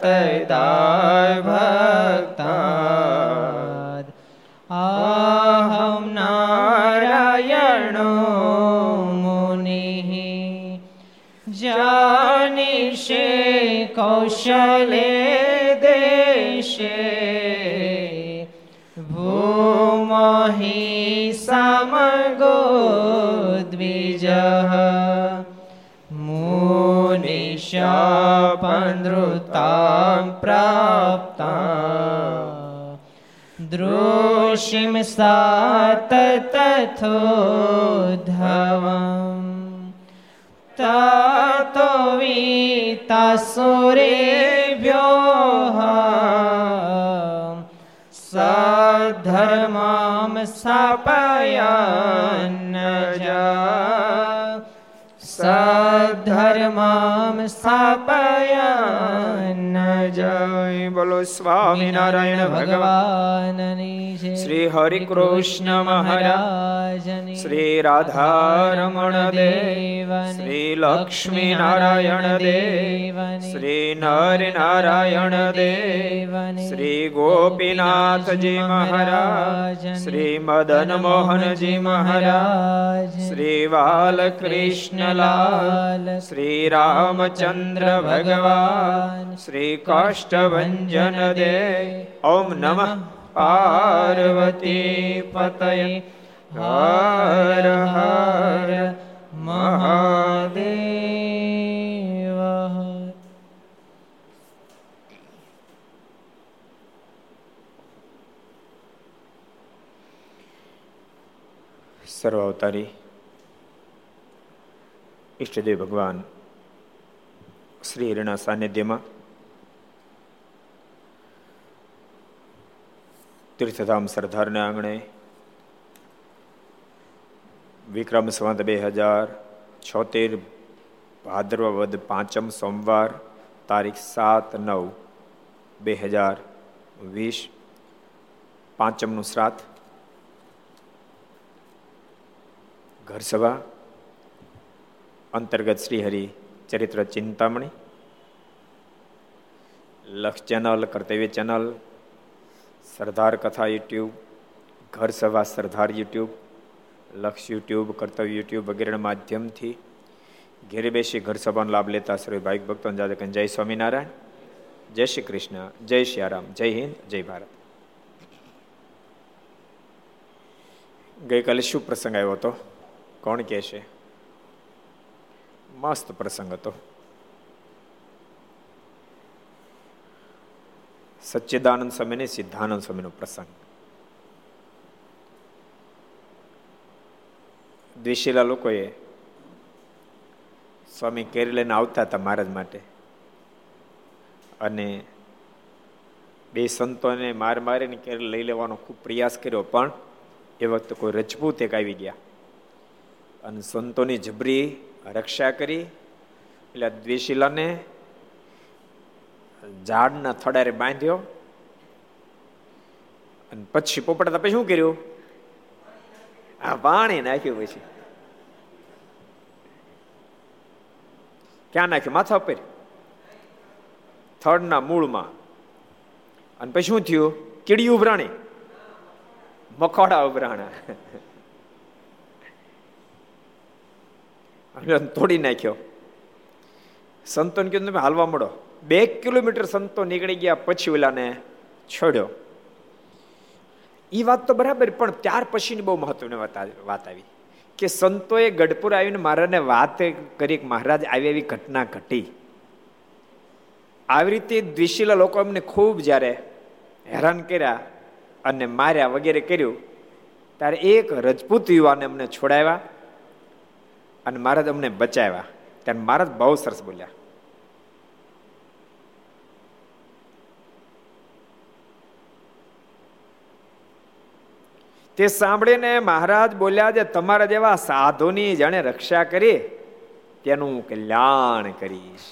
ઈશાન્ત્યસુરા તે ત્વધર્મમયદાક્ષિતો ધર્મદેવતદા ભક્તા અહં નારાયણો મુનિः જાનિષે કૌશલે દેશે દૃશિમ સાત તથોધવમ તતો વિતાસુરેભ્યો સધર્મામ સ્થાપયન્ન જા સધર્મામ સ્થાપયન્ન જય બોલો સ્વામિનારાયણ ભગવાન ભગવાનની શ્રી હરિ કૃષ્ણ મહારાજ શ્રી રાધારમણ દેવ શ્રી લક્ષ્મી નારાયણ દેવ શ્રી નર નારાયણ દેવ શ્રી ગોપીનાથજી મહારાજ શ્રી મદન મોહનજી મહારાજ શ્રી બાલકૃષ્ણલાલ શ્રી રામચંદ્ર ભગવાન શ્રી કાષ્ટભન દેવ ઓમ નમઃ પાર્વતી પતય હર હર મહાદેવ સર્વ અવતારી ઈષ્ટદેવ ભગવાન શ્રી હરિના સાનિધ્યમાં તીર્થધામ સરદારના આંગણે, વિક્રમ સંવત બે હજાર છોતેર ભાદ્રવદ વદ પાંચમ સોમવાર, તારીખ સાત નવ બે હજાર વીસ, પાંચમનું શ્રાદ્ધ, ઘરસભા, અંતર્ગત શ્રીહરિ ચરિત્ર ચિંતામણી, લક્ષ ચેનલ, કર્તવ્ય ચેનલ સરદાર કથા યુટ્યુબ, ઘર સભા સરદાર યુટ્યુબ, લક્ષ યુટ્યુબ, કર્તવ્ય યુટ્યુબ વગેરેના માધ્યમથી ઘેરે બેસી ઘર સભાનો લાભ લેતા શ્રી ભાઈ ભક્તો જાદકન જય સ્વામિનારાયણ, જય શ્રી કૃષ્ણ, જય શ્રી જય હિન્દ, જય ભારત. ગઈકાલે શું પ્રસંગ આવ્યો હતો? કોણ કહે છે? મસ્ત પ્રસંગ હતો. સચ્ચિદાનંદ સ્વામી ને સિદ્ધાનંદ સ્વામીનો પ્રસંગ દ્વિશીલા લોકોએ સ્વામી કેરી લઈને આવતા હતા મહારાજ માટે અને બે સંતોને માર મારીને કેરી લઈ લેવાનો ખૂબ પ્રયાસ કર્યો પણ એ વખતે કોઈ રજપૂત એક આવી ગયા અને સંતોની જબરી રક્ષા કરી એટલે દ્વેષીલાને ઝાડના થડારે બાંધ્યો. અને પછી પોપડતા પછી શું કર્યું? આ પાણી નાખ્યું પછી. ક્યાં નાખ્યું? માથા ઉપર. થડના મૂળમાં. અને પછી શું થયું? કીડી ઉભરાણી. મખોડા ઉભરાણા. તોડી નાખ્યો. સંતોને કીધું, તમે હાલવા મળો. બે કિલોમીટર સંતો નીકળી ગયા પછી ઓલાને છોડ્યો. એ વાત તો બરાબર, પણ ત્યાર પછીની બહુ મહત્વની વાત આવી. કે સંતોએ ગઢપુર આવીને મહારાજને વાત કરી મહારાજ, આવી એવી ઘટના ઘટી. આવી રીતે દ્વિશીલા લોકો અમને ખૂબ જ્યારે હેરાન કર્યા અને માર્યા વગેરે કર્યું, ત્યારે એક રજપૂત યુવાને અમને છોડાવ્યા અને મહારાજ અમને બચાવ્યા. ત્યારે મહારાજ બહુ સરસ બોલ્યા. તે સાંભળીને મહારાજ બોલ્યા છે તમારા જેવા સાધુની જાણે રક્ષા કરી, તેનું કલ્યાણ કરીશ.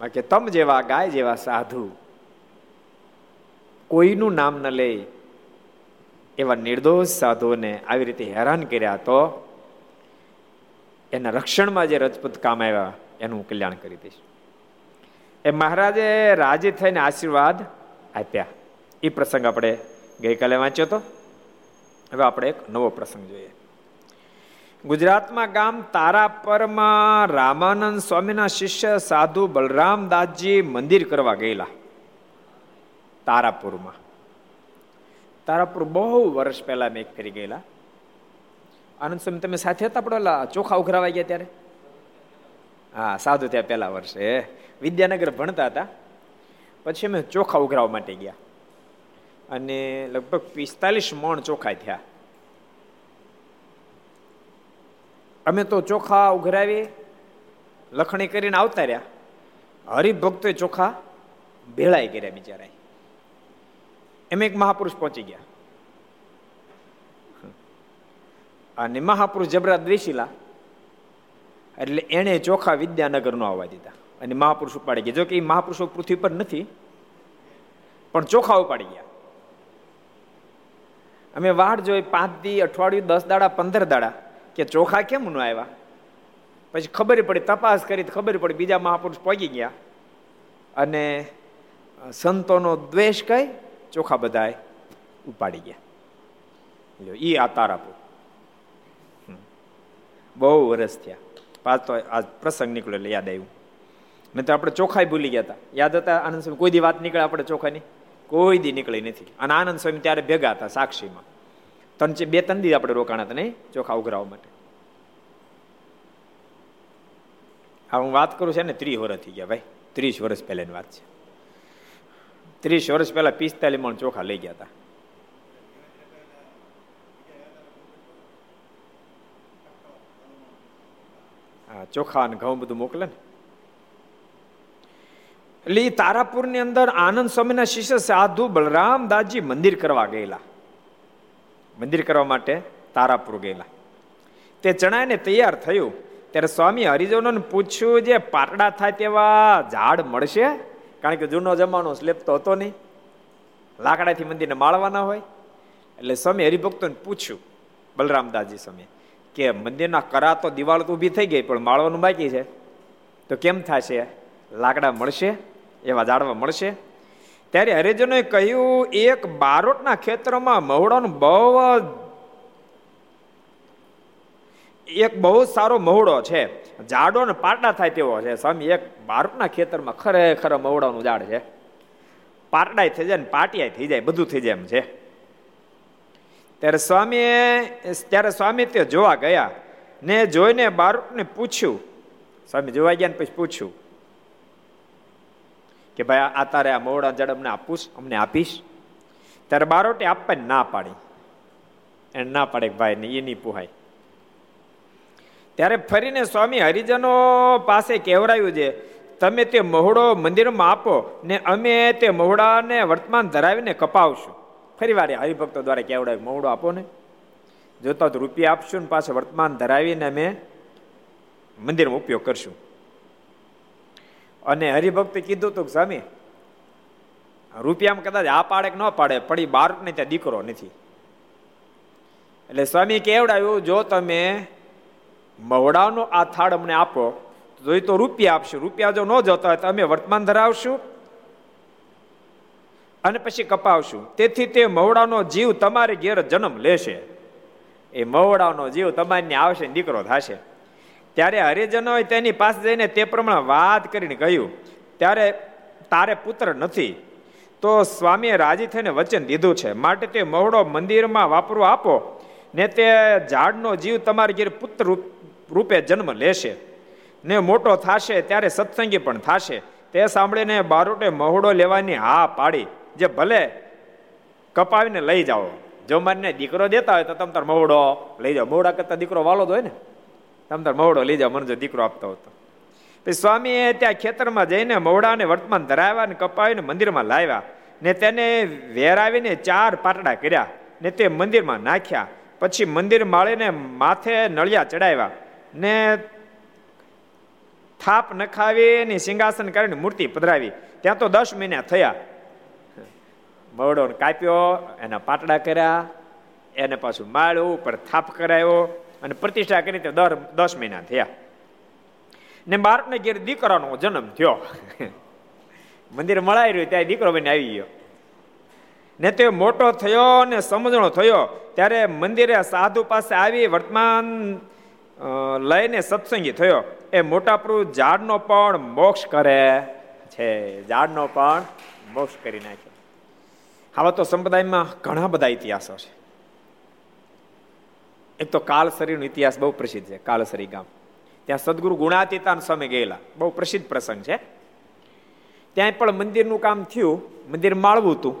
બાકી તમ જેવા ગાય જેવા સાધુ કોઈનું નામ ન લે એવા નિર્દોષ સાધુઓને આવી રીતે હેરાન કર્યા તો એના રક્ષણમાં જે રજપૂત કામ આવ્યા, એનું કલ્યાણ કરી દઈશ. એ મહારાજે રાજી થઈને આશીર્વાદ આપ્યા. એ પ્રસંગ આપણે ગઈકાલે વાંચ્યો હતો હવે આપણે એક નવો પ્રસંગ જોઈએ. ગુજરાતમાં ગામ તારાપરમાં રામાનંદ સ્વામીના શિષ્ય સાધુ બલરામદાસજી મંદિર કરવા ગયેલા. તારાપુરમાં. તારાપુર બહુ વર્ષ પહેલા મેં કરી ગયેલા. આનંદ સ્વામી, તમે સાથે હતા આપણે ચોખા ઉઘરાવા ગયા ત્યારે? હા, સાધુ ત્યાં પહેલા વર્ષે. વિદ્યાનગર ભણતા હતા. પછી અમે ચોખા ઉઘરાવા માટે ગયા. અને લગભગ પિસ્તાલીસ મણ ચોખા થયા. અમે તો ચોખા ઉઘરાવી, લખણી કરીને આવતા રહ્યા. હરિભક્તોએ ચોખા ભેળાઈ કર્યા બિચારા એમ એક મહાપુરુષ પહોંચી ગયા. અને મહાપુરુષ જબરા દ્વેષીલા એટલે એણે ચોખા વિદ્યાનગર નો આવવા દીધા. અને મહાપુરુષ ઉપાડી ગયા. જોકે એ મહાપુરુષો પૃથ્વી પર નથી, પણ ચોખા ઉપાડી ગયા. અમે વાટ જોઈ પાંચ દી, અઠવાડિયું, દસ દાડા, પંદર દાડા કે ચોખા કેમ ન આવ્યા? પછી ખબર પડી, તપાસ કરી ખબર પડી, બીજા મહાપુરુષ પગી ગયા. અને સંતોનો દ્વેષ કઈ? ચોખા બધાએ ઉપાડી ગયા. એ આ તારાપુર. બહુ વરસ થયા. પાછો આ પ્રસંગ નીકળ્યો યાદ આવ્યું. નહીં તો આપણે ચોખાઈ ભૂલી ગયા હતા. યાદ હતા આનંદ સ્વામી? કોઈ દી વાત નીકળે આપણે ચોખાની? કોઈ દી નીકળી નથી. અને આનંદ સ્વામી ત્યારે ભેગા હતા સાક્ષીમાં. ત્રણ બે ત્રણ દી આપણે રોકાણા હતા નહીં? ચોખા ઉઘરાવવા માટે. હા, હું વાત કરું છે ને, ત્રીસ વર્ષ થઈ ગયા ભાઈ. ત્રીસ વર્ષ પહેલાની વાત છે. ત્રીસ વર્ષ પહેલા પિસ્તાલીસ મણ ચોખા લઈ ગયા હતા. હા, ચોખા અને ઘઉં બધું મોકલે ને? એટલે એ તારાપુરની અંદર આનંદ સ્વામીના શિષ્ય સાધુ બલરામદાસજી મંદિર કરવા ગયેલા. મંદિર કરવા માટે તારાપુર ગયેલા. તે ચણાઈને તૈયાર થયું. ત્યારે સ્વામી હરિજનોને પૂછ્યું જે પાટડા થાય તેવા ઝાડ મળશે? કારણ કે જૂનો જમાનો સ્લેપ તો હતો નહીં. લાકડાથી મંદિરને માળવાના હોય. એટલે સ્વામી હરિભક્તોને પૂછ્યું બલરામદાસજી સ્વામી, કે મંદિરના કરા તો દિવાળ તો ઊભી થઈ ગઈ, પણ માળવાનું બાકી છે. તો કેમ થશે? લાકડા મળશે? એવા ઝાડવા મળશે. ત્યારે હરિજનોએ કહ્યું, એક બારોટના ખેતરમાં મહુડાનું બહુ એક બહુ સારો મહુડો છે. ઝાડો ને પાટડા થાય તેવો છે. સ્વામી, એક બારોટના ખેતરમાં ખરેખર મહુડાનું ઝાડ છે. પાટડાય થઈ જાય ને પાટિયાય થઈ જાય, બધું થઈ જાય એમ છે. ત્યારે સ્વામીએ, ત્યારે સ્વામી તે જોવા ગયા ને જોઈને બારોટને પૂછ્યું. સ્વામી જોવા ગયા ને પછી પૂછ્યું કે ભાઈ, આ તારે આ મોડા જડ અમને આપું અમને આપીશ. ત્યારે બારોટે આપવાની ના પાડી. એને ના પાડે ભાઈ, ને એ નહીં પુહાય. ત્યારે ફરીને સ્વામી હરિજનો પાસે કહેવરાયું છે, તમે તે મહોડો મંદિરમાં આપો, ને અમે તે મહોડાને વર્તમાન ધરાવીને કપાવશું. ફરી વારે હરિભક્તો દ્વારા કહેવડાય, મહોડો આપો ને. જોતા તો રૂપિયા આપશું ને પાછો વર્તમાન ધરાવીને અમે મંદિરમાં ઉપયોગ કરશું. અને હરિભક્તે કીધું તું સ્વામી, રૂપિયામાં કદાચ આ પાડે કે ન પાડે પડી બાર ને ત્યાં દીકરો નથી. એટલે સ્વામી કેવડાવ્યું જો તમે મવડાનો આ થાળ અમને આપો, તો તો રૂપિયા આપશું. રૂપિયા જો ન જતા હોય તો અમે વર્તમાન ધરાવશું અને પછી કપાવશું. તેથી તે મવડાનો જીવ તમારે ઘેર જન્મ લેશે. એ મવડાનો જીવ તમારી આવશે દીકરો થશે. ત્યારે હરિજનોએ તેની પાસે જઈને તે પ્રમાણે વાત કરીને કહ્યું, ત્યારે તારે પુત્ર નથી, તો સ્વામીએ રાજી થઈને વચન દીધું છે. માટે તે મહોડો મંદિરમાં વાપરો આપો, ને તે ઝાડનો જીવ તમારી ઘેર પુત્ર રૂપે જન્મ લેશે. ને મોટો થશે ત્યારે સત્સંગી પણ થશે. તે સાંભળીને બારોટે મહોડો લેવાની હા પાડી, જે ભલે કપાવીને લઈ જાઓ. જો મને દીકરો દેતા હોય તો તમ તાર મહોડો લઈ જાઓ. મહોડા કરતા દીકરો વાલો જ હોય ને તમ તાર મવડો લઈ જાઓ મને જો દીકરો આપતો હતો. પછી સ્વામીએ ત્યાં ખેતરમાં જઈને મવડાને વર્તમાન ધરાવ્યા ને કપાવીને મંદિરમાં લાવ્યા ને તેને વેરાવીને ચાર પાટડા કર્યા ને તે મંદિરમાં નાખ્યા. પછી મંદિર માળીને માથે નળિયા ચડાવ્યા ને થાપ નખાવી ને સિંહાસન કરીને મૂર્તિ પધરાવી. ત્યાં તો દસ મહિના થયા. મવડો કાપ્યો, એના પાટડા કર્યા, એને પાછું માળ્યું, ઉપર થાપ કરાયો અને પ્રતિષ્ઠા કરી તે દર દસ મહિના થયા. ને બાળકને ઘેર દીકરાનો જન્મ થયો. મંદિર મળાઈ રહ્યું ત્યાં દીકરો બની આવી ગયો. ને તે મોટો થયો ને સમજણો થયો. ત્યારે મંદિરે સાધુ પાસે આવી વર્તમાન લઈને સત્સંગી થયો. એ મોટા પ્રભુ, ઝાડનો પણ મોક્ષ કરે છે. ઝાડનો પણ મોક્ષ કરી નાખ્યો. આવા તો સંપ્રદાયમાં ઘણા બધા ઇતિહાસો છે. એક તો કાલસરીનો ઇતિહાસ બહુ પ્રસિદ્ધ છે, કાલસરી ગામ. ત્યાં સદગુરુ ગુણાતીતાન સ્વામી ગયેલા. બહુ પ્રસિદ્ધ પ્રસંગ છે. ત્યાં પણ મંદિરનું કામ થયું, મંદિર માળવું હતું.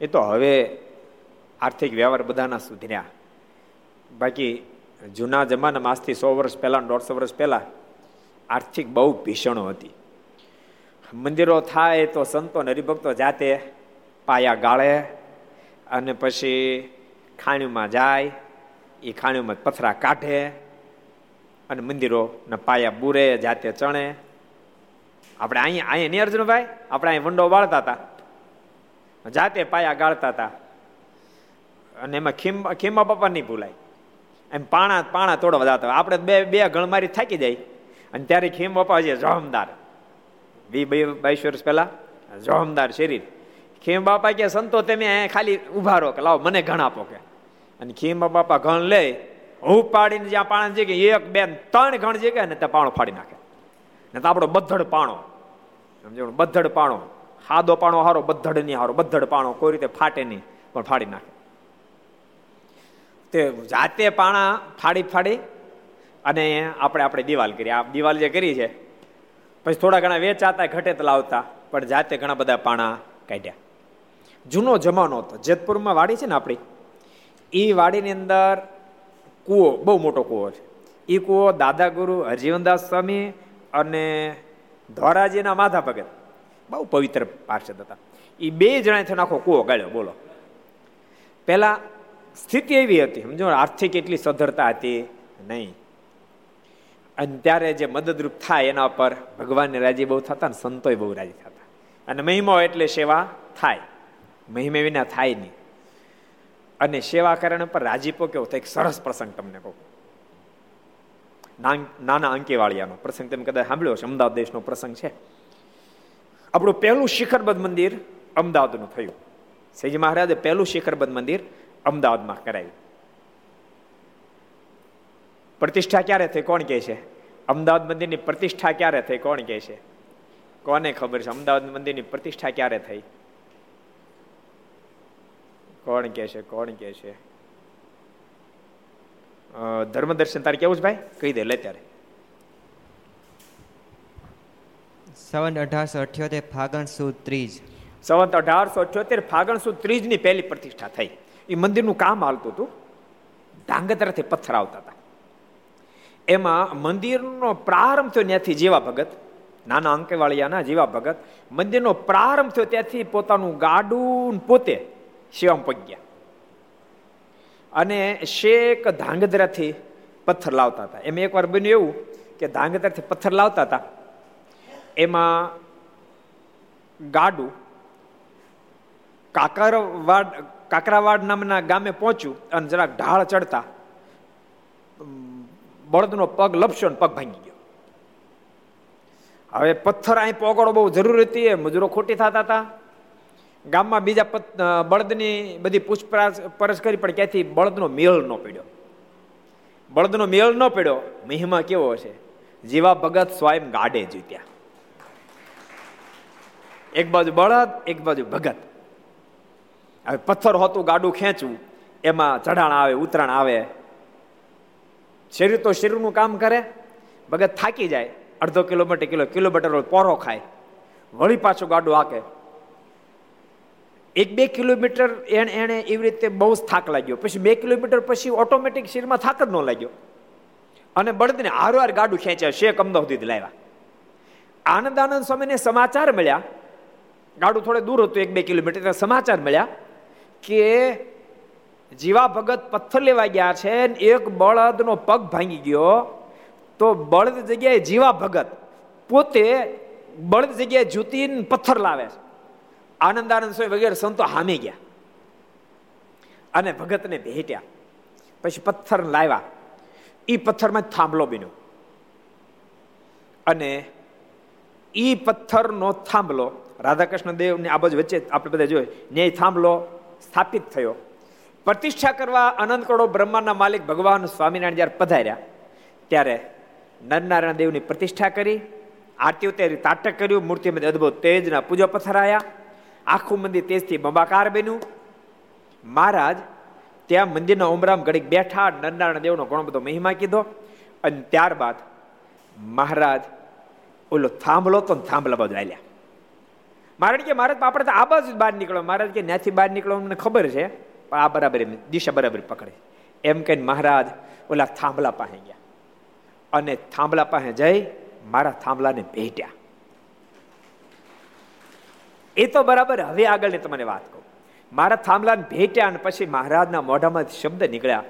એ તો હવે આર્થિક વ્યવહાર બધાના સુધર્યા. બાકી જૂના જમાનામાં આજથી સો વર્ષ પહેલાં, દોઢસો વર્ષ પહેલાં આર્થિક બહુ ભીષણો હતી. મંદિરો થાય તો સંતો હરિભક્તો જાતે પાયા ગાળે અને પછી ખાણીમાં જાય એ ખાણીઓમાં પથરા કાઢે અને મંદિરોના પાયા બુરે, જાતે ચણે. આપણે અહીંયા અહીંયા નહીં અર્જુનભાઈ, આપણે અહીંયા વંડો વાળતા હતા જાતે પાયા ગાળતા હતા અને એમાં ખીમ ખીમા બાપા નહીં ભૂલાય. એમ પાણા પાણા તોડવા જતા આપણે બે બે ગણમારી થાકી જાય. અને ત્યારે ખીમ બાપા છે જોહમદાર. વી બાવીસ વર્ષ પહેલા જોહમદાર શરીર. ખીમ બાપા કે સંતો તમે ખાલી ઊભા રહો કે લાવો, મને ઘણ આપો કે. અને ખીમ બાપા ઘણ લે, હું પાડીને જ્યાં પાણા જે કે એક, બે ત્રણ ઘણ જે કે ને ત્યાં પાણો ફાડી નાખે. ને તો આપણો બધડ પાણો. સમજો બધડ પાણો. હાદો પાણો હારો બધડ નહીં હારો. બધડ પાણો કોઈ રીતે ફાટે નહીં, પણ ફાડી નાખે. તે જાતે પાણા ફાડી ફાડી અને આપણે આપણે દિવાલ કરી. આ દિવાલ જે કરી છે, પછી થોડા ઘણા વેચાતા, ઘટે તો લાવતા, પણ જાતે ઘણા બધા પાણા કાઢ્યા. જૂનો જમાનો હતો. જેતપુરમાં વાડી છે ને આપણી? એ વાડીની અંદર કૂવો, બહુ મોટો કૂવો છે. એ કૂવો દાદા ગુરુ હરજીવનદાસ સ્વામી અને ધોરાજીના માધા ભગત, બહુ પવિત્ર પાર્ષદ હતા. એ બે જણા થઈને આખો કૂવો ગાળ્યો, બોલો. પહેલા સ્થિતિ એવી હતી, સમજો, આર્થિક એટલી સધરતા હતી નહીં. અને ત્યારે જે મદદરૂપ થાય એના પર ભગવાનને રાજી બહુ થતા ને સંતોય બહુ રાજી થતા. અને મહિમો એટલે સેવા થાય. મહિમે વિના થાય નહીં. અને સેવા કરણ પર રાજીપો કેવો થાય સરસ પ્રસંગ તમને કહું. નાના અંકેવાળિયાનો પ્રસંગ તમે કદાચ સાંભળ્યો છે અમદાવાદ દેશનો પ્રસંગ છે. આપણું પહેલું શિખરબદ્ધ મંદિર અમદાવાદનું થયું. સૈજી મહારાજે પહેલું શિખરબદ્ધ મંદિર અમદાવાદમાં કરાવ્યું પ્રતિષ્ઠા ક્યારે થઈ કોણ કહે છે? અમદાવાદ મંદિરની પ્રતિષ્ઠા ક્યારે થઈ કોણ કહે છે? કોને ખબર છે? અમદાવાદ મંદિરની પ્રતિષ્ઠા ક્યારે થઈ? કોણ કે છે કોણ કે છે? ધર્મદર્શન તારે કેવું છે ભાઈ? કહી દે લે ત્યારે. સવન અઢારસો અઠ્યોતેર ફાગણ સુદ ત્રીજ. સવન અઢારસો અઠ્યોતેર ફાગણ સુદ ત્રીજની પહેલી પ્રતિષ્ઠા થઈ. એ મંદિરનું કામ હાલતું હતું. ધાંગધરાથી પથ્થર આવતા હતા. એમાં મંદિરનો પ્રારંભ થયો ત્યાંથી જેવા ભગત નાના અંકેવાળિયાના જેવા ભગત મંદિરનો પ્રારંભ થયો ત્યાંથી પોતાનું ગાડું પોતે શિવમ પગ્યા અને શેક ધાંગધ્રાથી પથ્થર લાવતા હતા. એમ એકવાર બન્યું એવું કે ધાંગધ્રાથી પથ્થર લાવતા હતા. એમાં ગાડું કાકરવાડ, કાકરાવાડ નામના ગામે પહોંચ્યું અને જરાક ઢાળ ચડતા બળદનો પગ લપસ્યો ને પગ ભાંગી ગયો. હવે પથ્થર અહીં પોગળો બહુ જરૂરી હતી. મજૂરો ખોટી થતા હતા. ગામમાં બીજા બળદની બધી પૂછપરછ પરછ કરી, પણ ક્યાંથી બળદનો મેળ ન પડ્યો. બળદનો મેળ ન પડ્યો, મહિમા કેવો છે જીવા ભગત સ્વયં ગાડે જીત્યા. એક બાજુ બળદ, એક બાજુ ભગત. હવે પથ્થર હોતું ગાડું ખેંચવું, એમાં ચઢાણ આવે, ઉતરાણ આવે. શરીર તો શરીરનું કામ કરે, ભગત થાકી જાય, અડધો કિલોમીટર, કિલો કિલોમીટર પોરો ખાય. વળી પાછું ગાડું હાકે એક બે કિલોમીટર એણે એણે એવી રીતે બહુ જ થાક લાગ્યો. પછી બે કિલોમીટર પછી ઓટોમેટિક શરીરમાં થાક જ ન લાગ્યો. અને બળદને હારવાર ગાડું ખેંચ્યા શેખ અમદાવાદ લાવ્યા. આનંદ આનંદ સ્વામીને સમાચાર મળ્યા. ગાડું થોડે દૂર હતું, એક બે કિલોમીટર સમાચાર મળ્યા કે જીવા ભગત પથ્થર લેવા ગયા છે એક બળદનો પગ ભાંગી ગયો. તો બળદ જગ્યાએ જીવા ભગત પોતે બળદ જગ્યાએ જૂતીને પથ્થર લાવે છે. આનંદ આનંદ સ્વામી વગેરે સંતો હામી ગયા. અને ભગતને ભેટ્યા. પછી પથ્થર લાવ્યા. એ પથ્થરમાં થાંભલો બીનો અને એ પથ્થરનો થાંભલો રાધાકૃષ્ણ દેવની આ બાજુ વચ્ચે આપણે બધા જોઈએ ન્યાય થાંભલો સ્થાપિત થયો. પ્રતિષ્ઠા કરવા અનંત કરોડો બ્રહ્માના માલિક ભગવાન સ્વામિનારાયણ જ્યારે પધાર્યા, ત્યારે નરનારાયણ દેવની પ્રતિષ્ઠા કરી આરતી ઉતારી તાટક કર્યું મૂર્તિમાં અદભુત તેજના પૂજા પથરાયા આખું મંદિર તેજથી બંબાકાર બન્યું. મહારાજ, ત્યાં મંદિરના ઉમરામ ઘડીક બેઠા નરનારાયણ દેવનો ઘણો બધો મહિમા કીધો અને ત્યારબાદ મહારાજ ઓલો થાંભલો તો થાંભલા બાજુ આવ્યા મહારાજ કે મહારાજ આપણે તો આ બાજુ બહાર નીકળો મહારાજ કે ત્યાંથી બહાર નીકળો મને ખબર છે, પણ આ બરાબર દિશા બરાબર પકડે. એમ કહીને મહારાજ ઓલા થાંભલા પાસે ગયા. અને થાંભલા પાસે જઈ મારા થાંભલાને ભેટ્યા. એ તો બરાબર, હવે આગળની તમને વાત કહું. મારા થાંભલાને ભેટ્યા અને પછી મહારાજના મોઢામાં શબ્દ નીકળ્યા,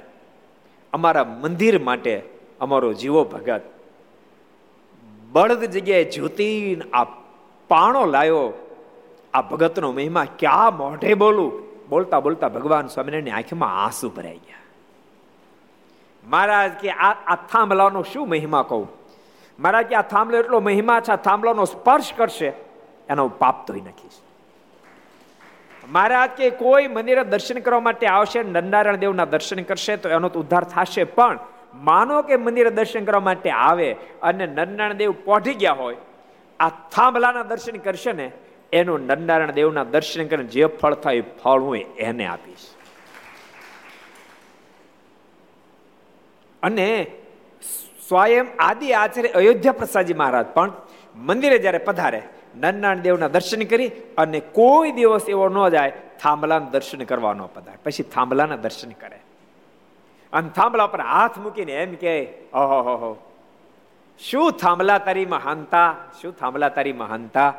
અમારા મંદિર માટે અમારો જીવો ભગત. બળદ જગ્યાએ જ્યોતિને આ પાણો લાયો. આ ભગતનો મહિમા ક્યાં મોઢે બોલું? બોલતા બોલતા ભગવાન સ્વામિનારાયણની આંખમાં આંસુ ભરાઈ ગયા. મહારાજ કે આ આ થાંભલાનો શું મહિમા કહું? મહારાજ કે આ થાંભલો એટલો મહિમા છે, આ થાંભલાનો સ્પર્શ કરશે. એનો પાપ ધોઈ નાખીશ. મહારાજ કે કોઈ મંદિરે દર્શન કરવા માટે આવશે નંદારાયણ દેવના દર્શન કરશે, તો એનો તો ઉદ્ધાર થશે, પણ માનો કે મંદિરે દર્શન કરવા માટે આવે અને નરનારાયણ દેવ પહોંચી ગયા હોય, આ થાંભલાના દર્શન કરશે ને, એનું નંદારાયણ દેવના દર્શન કરીને જે ફળ થાય ફળ હું એને આપીશ. અને સ્વયં આદિ આચાર્ય અયોધ્યા પ્રસાદજી મહારાજ પણ મંદિરે જ્યારે પધારે નરનારાયણ દેવના દર્શન કરી અને કોઈ દિવસ એવો ન જાય, થાંભલાના દર્શન કરવા ન પધારે. પછી થાંભલાના દર્શન કરે. અને થાંભલા પર હાથ મૂકીને એમ કે ઓહો શું થાંભલા તારી મહાનતા? શું થાંભલા તારી મહાનતા?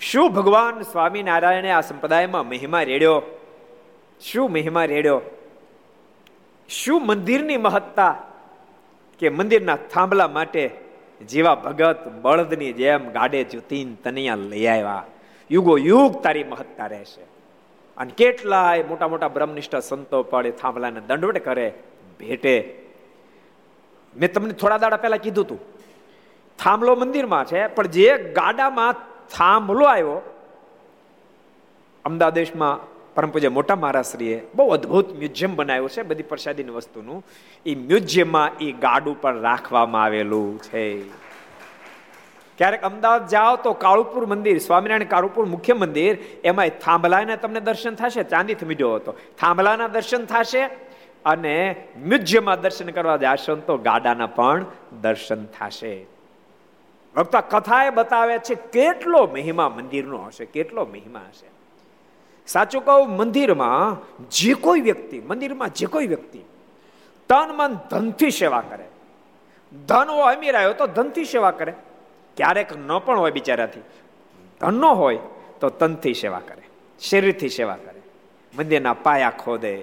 શું ભગવાન સ્વામિનારાયણે આ સંપ્રદાયમાં મહિમા રેડ્યો? શું મહિમા રેડ્યો? શું મંદિરની મહત્તા? કે મંદિરના થાંભલા માટે જેવા ભગત બળદની જેમ ગાડે જુતીન તનિયા લઈ આવ્યા. યુગો યુગ તારી મહત્તા રહેશે. અને કેટલાય મોટા મોટા બ્રહ્મનિષ્ઠ સંતો પડે થાંભલાને દંડવટ કરે, ભેટે. મેં તમને થોડા દાડા પહેલા કીધું હતું થાંભલો મંદિરમાં છે, પણ જે ગાડામાં થાંભલો આવ્યો, અમદાવાદ દેશમાં પરમ પૂજ્ય મોટા મહારાશ્રીએ બહુ અદ્ભુત મ્યુઝિયમ બનાવ્યું છે, બધી પ્રસાદીની વસ્તુનું. એ મ્યુઝિયમમાં એ ગાડું પણ રાખવામાં આવેલું છે. ક્યારેક અમદાવાદ જાઓ તો કાળુપુર મંદિર, સ્વામિનારાયણ કાળુપુર મુખ્ય મંદિર એમાં થાંભલાના તમને દર્શન થશે ચાંદીથી મીડ્યો હતો. થાંભલાના દર્શન થશે અને મ્યુઝિયમમાં દર્શન કરવા જશો તો ગાડાના પણ દર્શન થશે. ભક્તો કથાએ બતાવે છે, કેટલો મહિમા મંદિરનો હશે, કેટલો મહિમા હશે. સાચું કહું, મંદિરમાં જે કોઈ વ્યક્તિ, મંદિરમાં જે કોઈ વ્યક્તિ તન મન ધનથી સેવા કરે. ધન હોય અમીર આવ્યો તો ધનથી સેવા કરે. ક્યારેક ન પણ હોય બિચારાથી. ધન ન હોય તો તનથી સેવા કરે, શરીરથી સેવા કરે. મંદિરના પાયા ખોદે,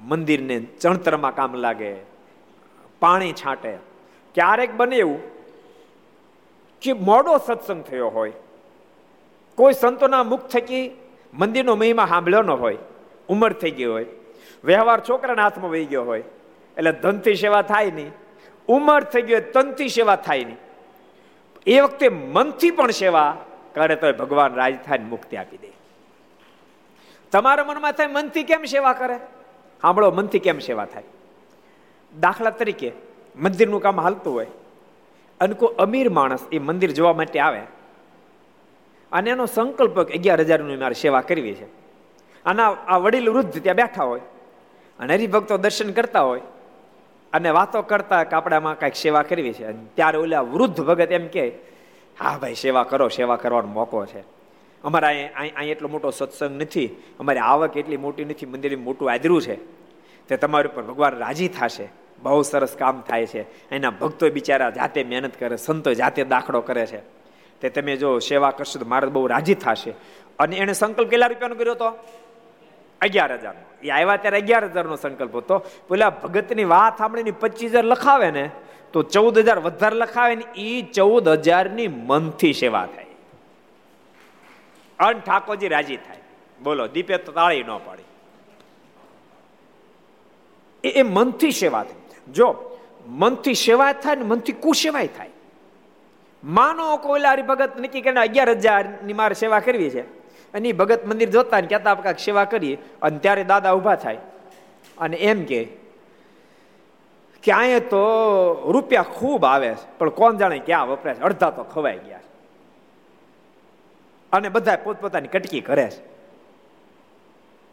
મંદિરને ચણતરમાં કામ લાગે, પાણી છાંટે. ક્યારેક બને એવું કે મોડો સત્સંગ થયો હોય, કોઈ સંતોના મુખ થકી મંદિરનો મહિમા સાંભળ્યો ન હોય, ઉંમર થઈ ગઈ હોય, વ્યવહાર છોકરાના હાથમાં વહી ગયો હોય, એટલે ધનથી સેવા થાય નહીં. ઉંમર થઈ ગઈ તનથી સેવા થાય નહીં. એ વખતે મનથી પણ સેવા કરે તો ભગવાન રાજ થાય મુક્તિ આપી દે. તમારા મનમાં થાય મનથી કેમ સેવા કરે? સાંભળો, મનથી કેમ સેવા થાય? દાખલા તરીકે મંદિરનું કામ હાલતું હોય અને કોઈ અમીર માણસ એ મંદિર જોવા માટે આવે. અને એનો સંકલ્પ અગિયાર હજારની મારે સેવા કરવી છે. આના આ વડીલ વૃદ્ધ ત્યાં બેઠા હોય. અને હરિભક્તો દર્શન કરતા હોય. અને વાતો કરતા કે આપણે આમાં કાંઈક સેવા કરવી છે. ત્યારે ઓલા વૃદ્ધ ભગત એમ કે હા ભાઈ, સેવા કરો, સેવા કરવાનો મોકો છે. અમારા અહીં અહીં એટલો મોટો સત્સંગ નથી. અમારી આવક એટલી મોટી નથી. મંદિર મોટું આદરું છે. તે તમારી ઉપર ભગવાન રાજી થશે. બહુ સરસ કામ થાય છે. એના ભક્તો બિચારા જાતે મહેનત કરે સંતો જાતે દાખલો કરે છે. તે તમે જો સેવા કરશો તો મારે બહુ રાજી થશે. અને એને સંકલ્પ કેટલા રૂપિયાનો કર્યો હતો અગિયાર હજારનો. એ આવ્યા ત્યારે અગિયાર હજારનો સંકલ્પ હતો. પેલા ભગતની વાત સાંભળીને પચીસ હજાર લખાવે ને, તો ચૌદ હજાર વધારે લખાવે ને એ ચૌદ હજારની મનથી સેવા થાય. અન ઠાકોરજી રાજી થાય. બોલો, દીપે તો તાળી ન પાડી. એ મનથી સેવા થાય. જો, મનથી સેવા થાય ને મનથી કુસેવાય થાય. માનો કોઈલારી ભગત નક્કી કરીને અગિયાર હજારની મારે સેવા કરવી છે. અને ભગત મંદિર જોતા ને કહેતા કાંક સેવા કરીએ. અને ત્યારે દાદા ઊભા થાય. અને એમ કે ક્યાંય તો રૂપિયા ખૂબ આવે છે, પણ કોણ જાણે ક્યાં વપરાય અડધા તો ખવાઈ ગયા અને બધા પોતપોતાની કટકી કરે છે.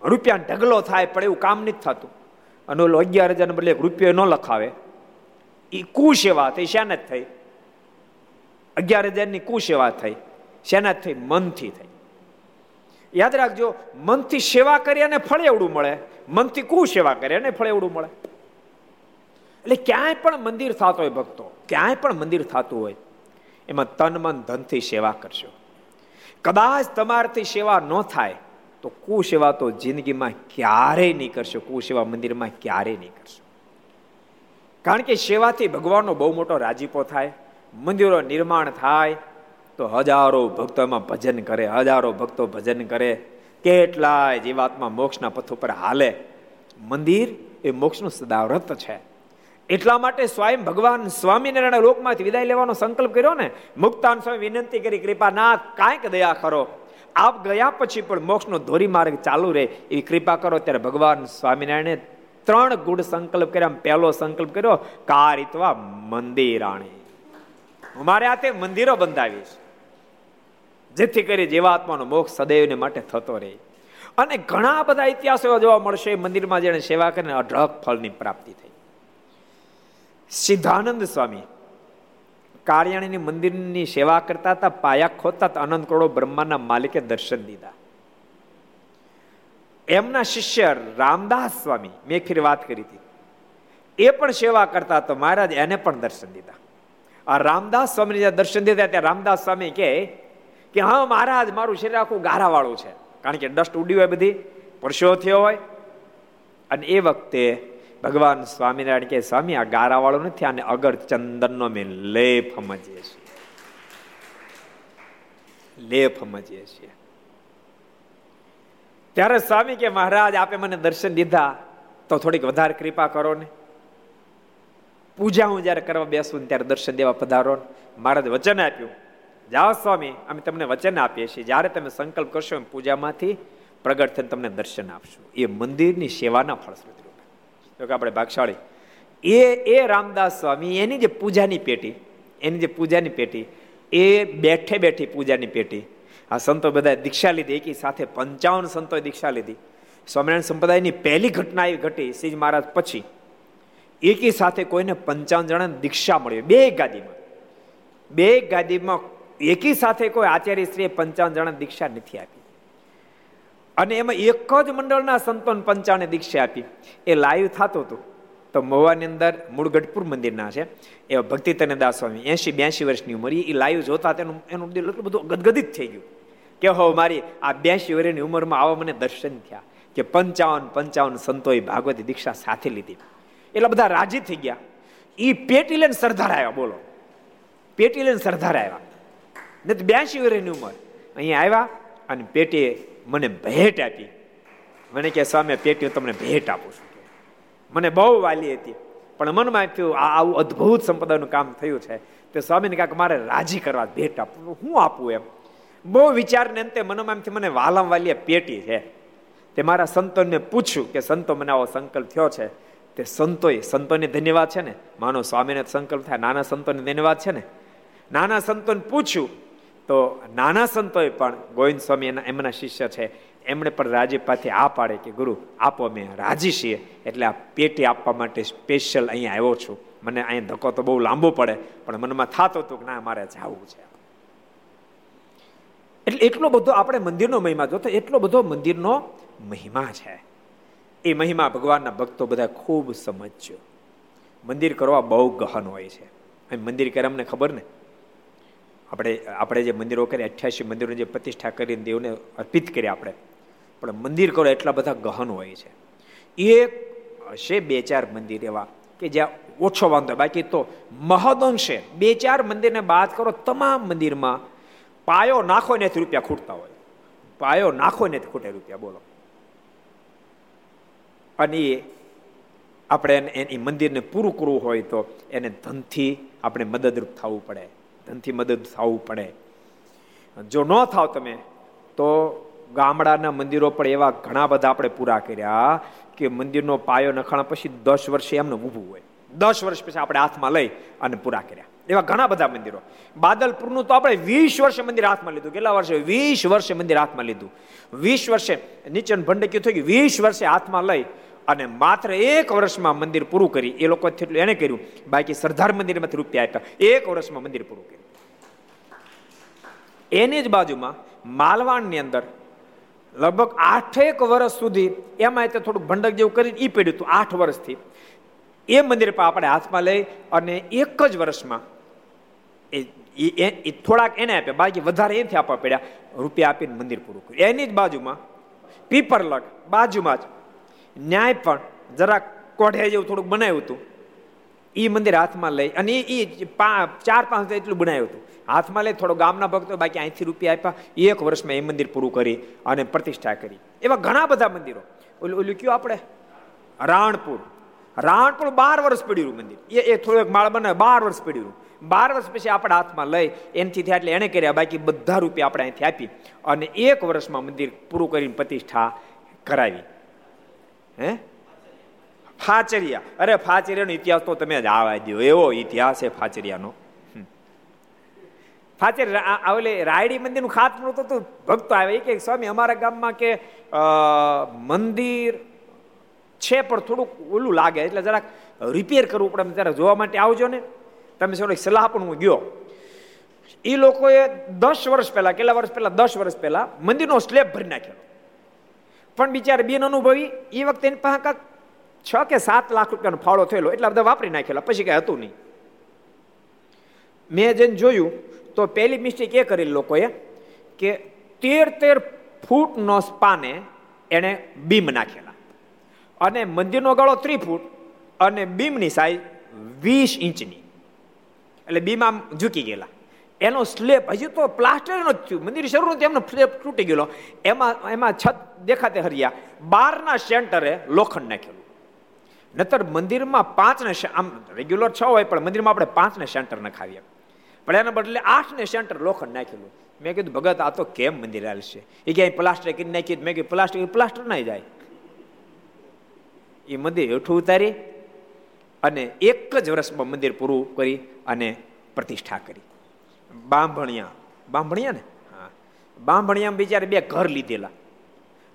રૂપિયા ઢગલો થાય, પણ એવું કામ નથી થતું. અને ઓલો અગિયાર હજાર બદલે રૂપિયો ન લખાવે. એ કુસેવા થઈ શ્યાને જ થઈ? અગિયાર હજારની કુસેવા થઈ શેના થઈ મનથી થઈ. યાદ રાખજો, મનથી સેવા કરી અને ફળ એવડું મળે. મનથી કુ સેવા કરે અને ફળ એવડું મળે. એટલે ક્યાંય પણ મંદિર થતો હોય ભક્તો, ક્યાંય પણ મંદિર થતું હોય, એમાં તન મન ધનથી સેવા કરશો. કદાચ તમારાથી સેવા ન થાય, તો કુ સેવા તો જિંદગીમાં ક્યારેય નહીં કરશો, કુ સેવા મંદિરમાં ક્યારેય નહીં કરશો. કારણ કે સેવાથી ભગવાનનો બહુ મોટો રાજીપો થાય મંદિરો નિર્માણ થાય, તો હજારો ભક્તો એમાં ભજન કરે, હજારો ભક્તો ભજન કરે. કેટલાય જીવાત્મા મોક્ષના પથ ઉપર હાલે. મંદિર એ મોક્ષનું સદાવ્રત છે. એટલા માટે સ્વયં ભગવાન સ્વામિનારાયણ લોકમાંથી વિદાય લેવાનો સંકલ્પ કર્યો ને, મુક્તાન સ્વામી વિનંતી કરી, કૃપાનાથ, કાંઈક દયા કરો. આપ ગયા પછી પણ મોક્ષનો ધોરી માર્ગ ચાલુ રહે એવી કૃપા કરો. ત્યારે ભગવાન સ્વામિનારાયણે ત્રણ ગુડ સંકલ્પ કર્યા. પહેલો સંકલ્પ કર્યો, કારિત્વા મંદિરાણી. હું મારે હાથે મંદિરો બંધાવીશ જેથી કરી જીવાત્માનો મોક્ષ સદૈવને માટે થતો રહે. અને ઘણા બધા ઇતિહાસો જોવા મળશે મંદિરમાં જેને સેવા કરીને અઢળક ફળની પ્રાપ્તિ થઈ. સિદ્ધાનંદ સ્વામી કાર્યાણીની મંદિરની સેવા કરતા હતા, પાયા ખોતા અનંત કરોડો બ્રહ્માના માલિકે દર્શન દીધા. એમના શિષ્ય રામદાસ સ્વામી, મેં ફીર વાત કરી હતી, એ પણ સેવા કરતા તો મહારાજ એને પણ દર્શન દીધા. આ રામદાસ સ્વામી દર્શન દીધા ત્યાં રામદાસ સ્વામી કે કે હા, મહારાજ, મારું શરીર આખું ગારાવાળું છે. કારણ કે ડસ્ટ ઉડી હોય બધી, પરસો થયો હોય. અને એ વખતે ભગવાન સ્વામિનારાયણ કે, સ્વામી, આ ગારાવાળો નથી, આને અગર ચંદનનો મેં લેપ સમજીએ છીએ. લેપ સમજીએ છીએ. ત્યારે સ્વામી કે, મહારાજ, આપે મને દર્શન દીધા, તો થોડીક વધારે કૃપા કરો ને. પૂજા હું જયારે કરવા બેસું ત્યારે દર્શન દેવા પધારો મહારાજ વચન આપ્યું. જાઓ સ્વામી, અમે તમને વચન આપીએ છીએ. જ્યારે તમે સંકલ્પ કરશો એમ પૂજામાંથી પ્રગટ થઈને તમને દર્શન આપશું. એ મંદિરની સેવાના ફળશ્રુતિ રૂપે તો કે આપણે ભાગશાળી. એ એ રામદાસ સ્વામી, એની જે પૂજાની પેટી, એની જે પૂજાની પેટી, એ બેઠે બેઠી પૂજાની પેટી. આ સંતો બધા દીક્ષા લીધી, એકી સાથે પંચાવન સંતોએ દીક્ષા લીધી. સ્વામિનારાયણ સંપ્રદાયની પહેલી ઘટના એવી ઘટી, શ્રીજ મહારાજ પછી. એકી સાથે કોઈને પંચાવન જણા દીક્ષા મળી બે ગાદીમાં. બે ગાદીમાં એકી સાથે કોઈ આચાર્ય સ્ત્રીએ પંચાવન જણા દીક્ષા નથી આપી. અને એમાં એક જ મંડળના સંતોન પંચાવને દીક્ષા આપી. એ લાઈવ થતું હતું. તો મહુવાની અંદર મૂળ ગઢપુર મંદિરના છે. એ ભક્તિ તનેદાસ સ્વામી એસી બ્યાસી વર્ષની ઉંમર. એ લાઈવ જોતા તેનું, એનું દિલ એટલું બધું ગદગદિત થઈ ગયું. કે હો મારી, આ બ્યાસી વર્ષની ઉંમરમાં આવા મને દર્શન થયા. કે પંચાવન પંચાવન સંતોએ ભાગવતી દીક્ષા સાથે લીધી. એટલા બધા રાજી થઈ ગયા. એ પેટી લઈને સરદાર આવ્યા, બોલો. પેટી લઈને સરદાર આવ્યા. નથી બ્યાસી વર્ષની ઉંમર. અહીંયા આવ્યા અને પેટીએ મને ભેટ આપી. મને કે સ્વામી પેટી તમને ભેટ આપું છું. મને બહુ વાલી હતી. પણ મનમાં થયું, આ આવું અદ્ભુત સંપદાનું કામ થયું છે. તે સ્વામીને કાંક મારે રાજી કરવા ભેટ આપવું હું આપું એમ. બહુ વિચારને અંતે મનમાં એમથી મને વાલમ વાલી પેટી છે. તે મારા સંતોને પૂછ્યું કે, સંતો મને આવો સંકલ્પ થયો છે? તે સંતોએ, સંતોને ધન્યવાદ છે ને? માનો સ્વામીને સંકલ્પ થાય, નાના સંતોને ધન્યવાદ છે ને? નાના સંતોને પૂછ્યું, તો નાના સંતોએ પણ ગોવિંદ સ્વામી એના, એમના શિષ્ય છે, એમણે પણ રાજીપાથી આ પાડે કે, ગુરુ, આપો, અમે રાજી છીએ, એટલે આ પેટી આપવા માટે સ્પેશિયલ અહીંયા આવ્યો છું. મને અહીંયા ધક્કો તો બહુ લાંબો પડે, પણ મનમાં થતો હતું કે ના, મારે જવું છે. એટલે એટલો બધો આપણે મંદિરનો મહિમા જોતો એટલો બધો મંદિરનો મહિમા છે. એ મહિમા ભગવાનના ભક્તો બધા ખૂબ સમજ્યો. મંદિર કરવા બહુ ગહન હોય છે. મંદિર કરે અમને ખબર ને? આપણે આપણે જે મંદિરો કરીએ અઠ્યાસી મંદિરો જે પ્રતિષ્ઠા કરીને દેવને અર્પિત કરીએ આપણે. પણ મંદિર કરો એટલા બધા ગહન હોય છે. એક હશે બે ચાર મંદિર એવા કે જ્યાં ઓછો વાંધો. બાકી તો મહદઅંશે બે ચાર મંદિરને બાદ કરો, તમામ મંદિરમાં પાયો નાખો ને રૂપિયા ખૂટતા હોય. પાયો નાખો ને ખૂટે રૂપિયા, બોલો. અને આપણે એની મંદિરને પૂરું કરવું હોય તો એને ધનથી આપણે મદદરૂપ થવું પડે. ધનથી મદદ થવું પડે. જો ન થાવ તમે, તો ગામડાના મંદિરો પણ એવા ઘણા બધા આપણે પૂરા કર્યા કે મંદિરનો પાયો નખાણા પછી દસ વર્ષે એમને ઊભું હોય. દસ વર્ષ પછી આપણે હાથમાં લઈ અને પૂરા કર્યા. એવા ઘણા બધા મંદિરો. બાદલપુરનું તો આપણે વીસ વર્ષે મંદિર હાથમાં લીધું. કેટલા વર્ષે? વીસ વર્ષે મંદિર હાથમાં લીધું. વીસ વર્ષે નીચે ભંડકી થયું કે વીસ વર્ષે હાથમાં લઈ અને માત્ર એક વર્ષમાં મંદિર પૂરું કરી, એ લોકો એને કર્યું. બાકી સરદાર મંદિરમાંથી રૂપિયા આપ્યા. એક વર્ષમાં મંદિર પૂરું કર્યું. એની જ બાજુમાં માલવાણની અંદર લગભગ આઠેક વર્ષ સુધી, એમાં તે થોડુંક ભંડક જેવું કરીને એ પડ્યું હતું આઠ વર્ષથી. એ મંદિર પણ આપણે હાથમાં લઈ અને એક જ વર્ષમાં એ થોડાક એને આપ્યા. બાકી વધારે એથી આપવા પડ્યા. રૂપિયા આપીને મંદિર પૂરું કર્યું. એની જ બાજુમાં પીપરલક બાજુમાં જ ન્યાય પણ જરાક કોઢે જેવું થોડુંક બનાવ્યું હતું. એ મંદિર હાથમાં લઈ અને એ ચાર પાંચ એટલું બનાવ્યું હતું. હાથમાં લઈ થોડો ગામના ભક્તો બાકી અહીંથી રૂપિયા આપ્યા. એક વર્ષમાં એ મંદિર પૂરું કરી અને પ્રતિષ્ઠા કરી. એવા ઘણા બધા મંદિરો. ઓલું ઓલું કયું આપણે? રાણપુર. રાણપુર બાર વર્ષ પડ્યું મંદિર. એ એ થોડુંક માળ બનાવે બાર વર્ષ પડ્યું બાર વર્ષ પછી આપણા હાથમાં લઈ એનથી થયા એટલે એને કર્યા. બાકી બધા રૂપિયા આપણે અહીંથી આપી અને એક વર્ષમાં મંદિર પૂરું કરીને પ્રતિષ્ઠા કરાવી. હે? ફાચરિયા. અરે ફાચરિયાનો ઇતિહાસ તો તમે જ આવા દો એવો ઇતિહાસ છે ફાચરિયાનો. ફાચર ઓલે રાયડી મંદિરનું ખાતમુહૂર્ત તો ભક્તો આવે. કે સ્વામી અમારા ગામમાં કે મંદિર છે પણ થોડુંક ઓલું લાગે. એટલે જરાક રિપેર કરવું પડે. ત્યારે જોવા માટે આવજો ને. તમે સૌ સલાહ પણ હું ગયો એ લોકોએ દસ વર્ષ પહેલા, કેટલા વર્ષ પહેલા? દસ વર્ષ પહેલા મંદિરનો સ્લેબ ભરી નાખ્યો. પણ બિચારા બેન અનુભવી, એ વખતે એની પાસે કાંક છ કે સાત લાખ રૂપિયાનો ફાળો થયેલો, એટલા બધા વાપરી નાખેલા, પછી કઈ હતું નહીં. મેં જઈને જોયું, તો પહેલી મિસ્ટેક એ કરી લોકોએ કે તેર તેર ફૂટનો સ્પાને એણે બીમ નાખેલા. અને મંદિરનો ગાળો ત્રી ફૂટ અને બીમની સાઈઝ વીસ ઇંચની. એટલે બીમ આમ ઝૂકી ગયેલા. એનો સ્લેબ, હજી તો પ્લાસ્ટર જ થયું. મંદિર શરૂ એમનો સ્લેબ તૂટી ગયેલો. એમાં એમાં છત દેખાતે હરિયા. બારના સેન્ટરે લોખંડ નાખેલું. નતર મંદિરમાં પાંચને આમ રેગ્યુલર છ હોય, પણ મંદિરમાં આપણે પાંચને સેન્ટર નખાવીએ. પણ એના બદલે આઠને સેન્ટર લોખંડ નાખેલું. મેં કીધું, ભગત, આ તો કેમ મંદિર હાલશે એ ક્યાંય પ્લાસ્ટર કરી નાખી? મેં કીધું, પ્લાસ્ટર પ્લાસ્ટર ના જાય. એ મંદિર હેઠું ઉતારી અને એક જ વર્ષમાં મંદિર પૂરું કરી અને પ્રતિષ્ઠા કરી. બાંભણિયા. બાંભણિયા ને? હા. બાંભણિયા બિચારે બે ઘર લીધેલા.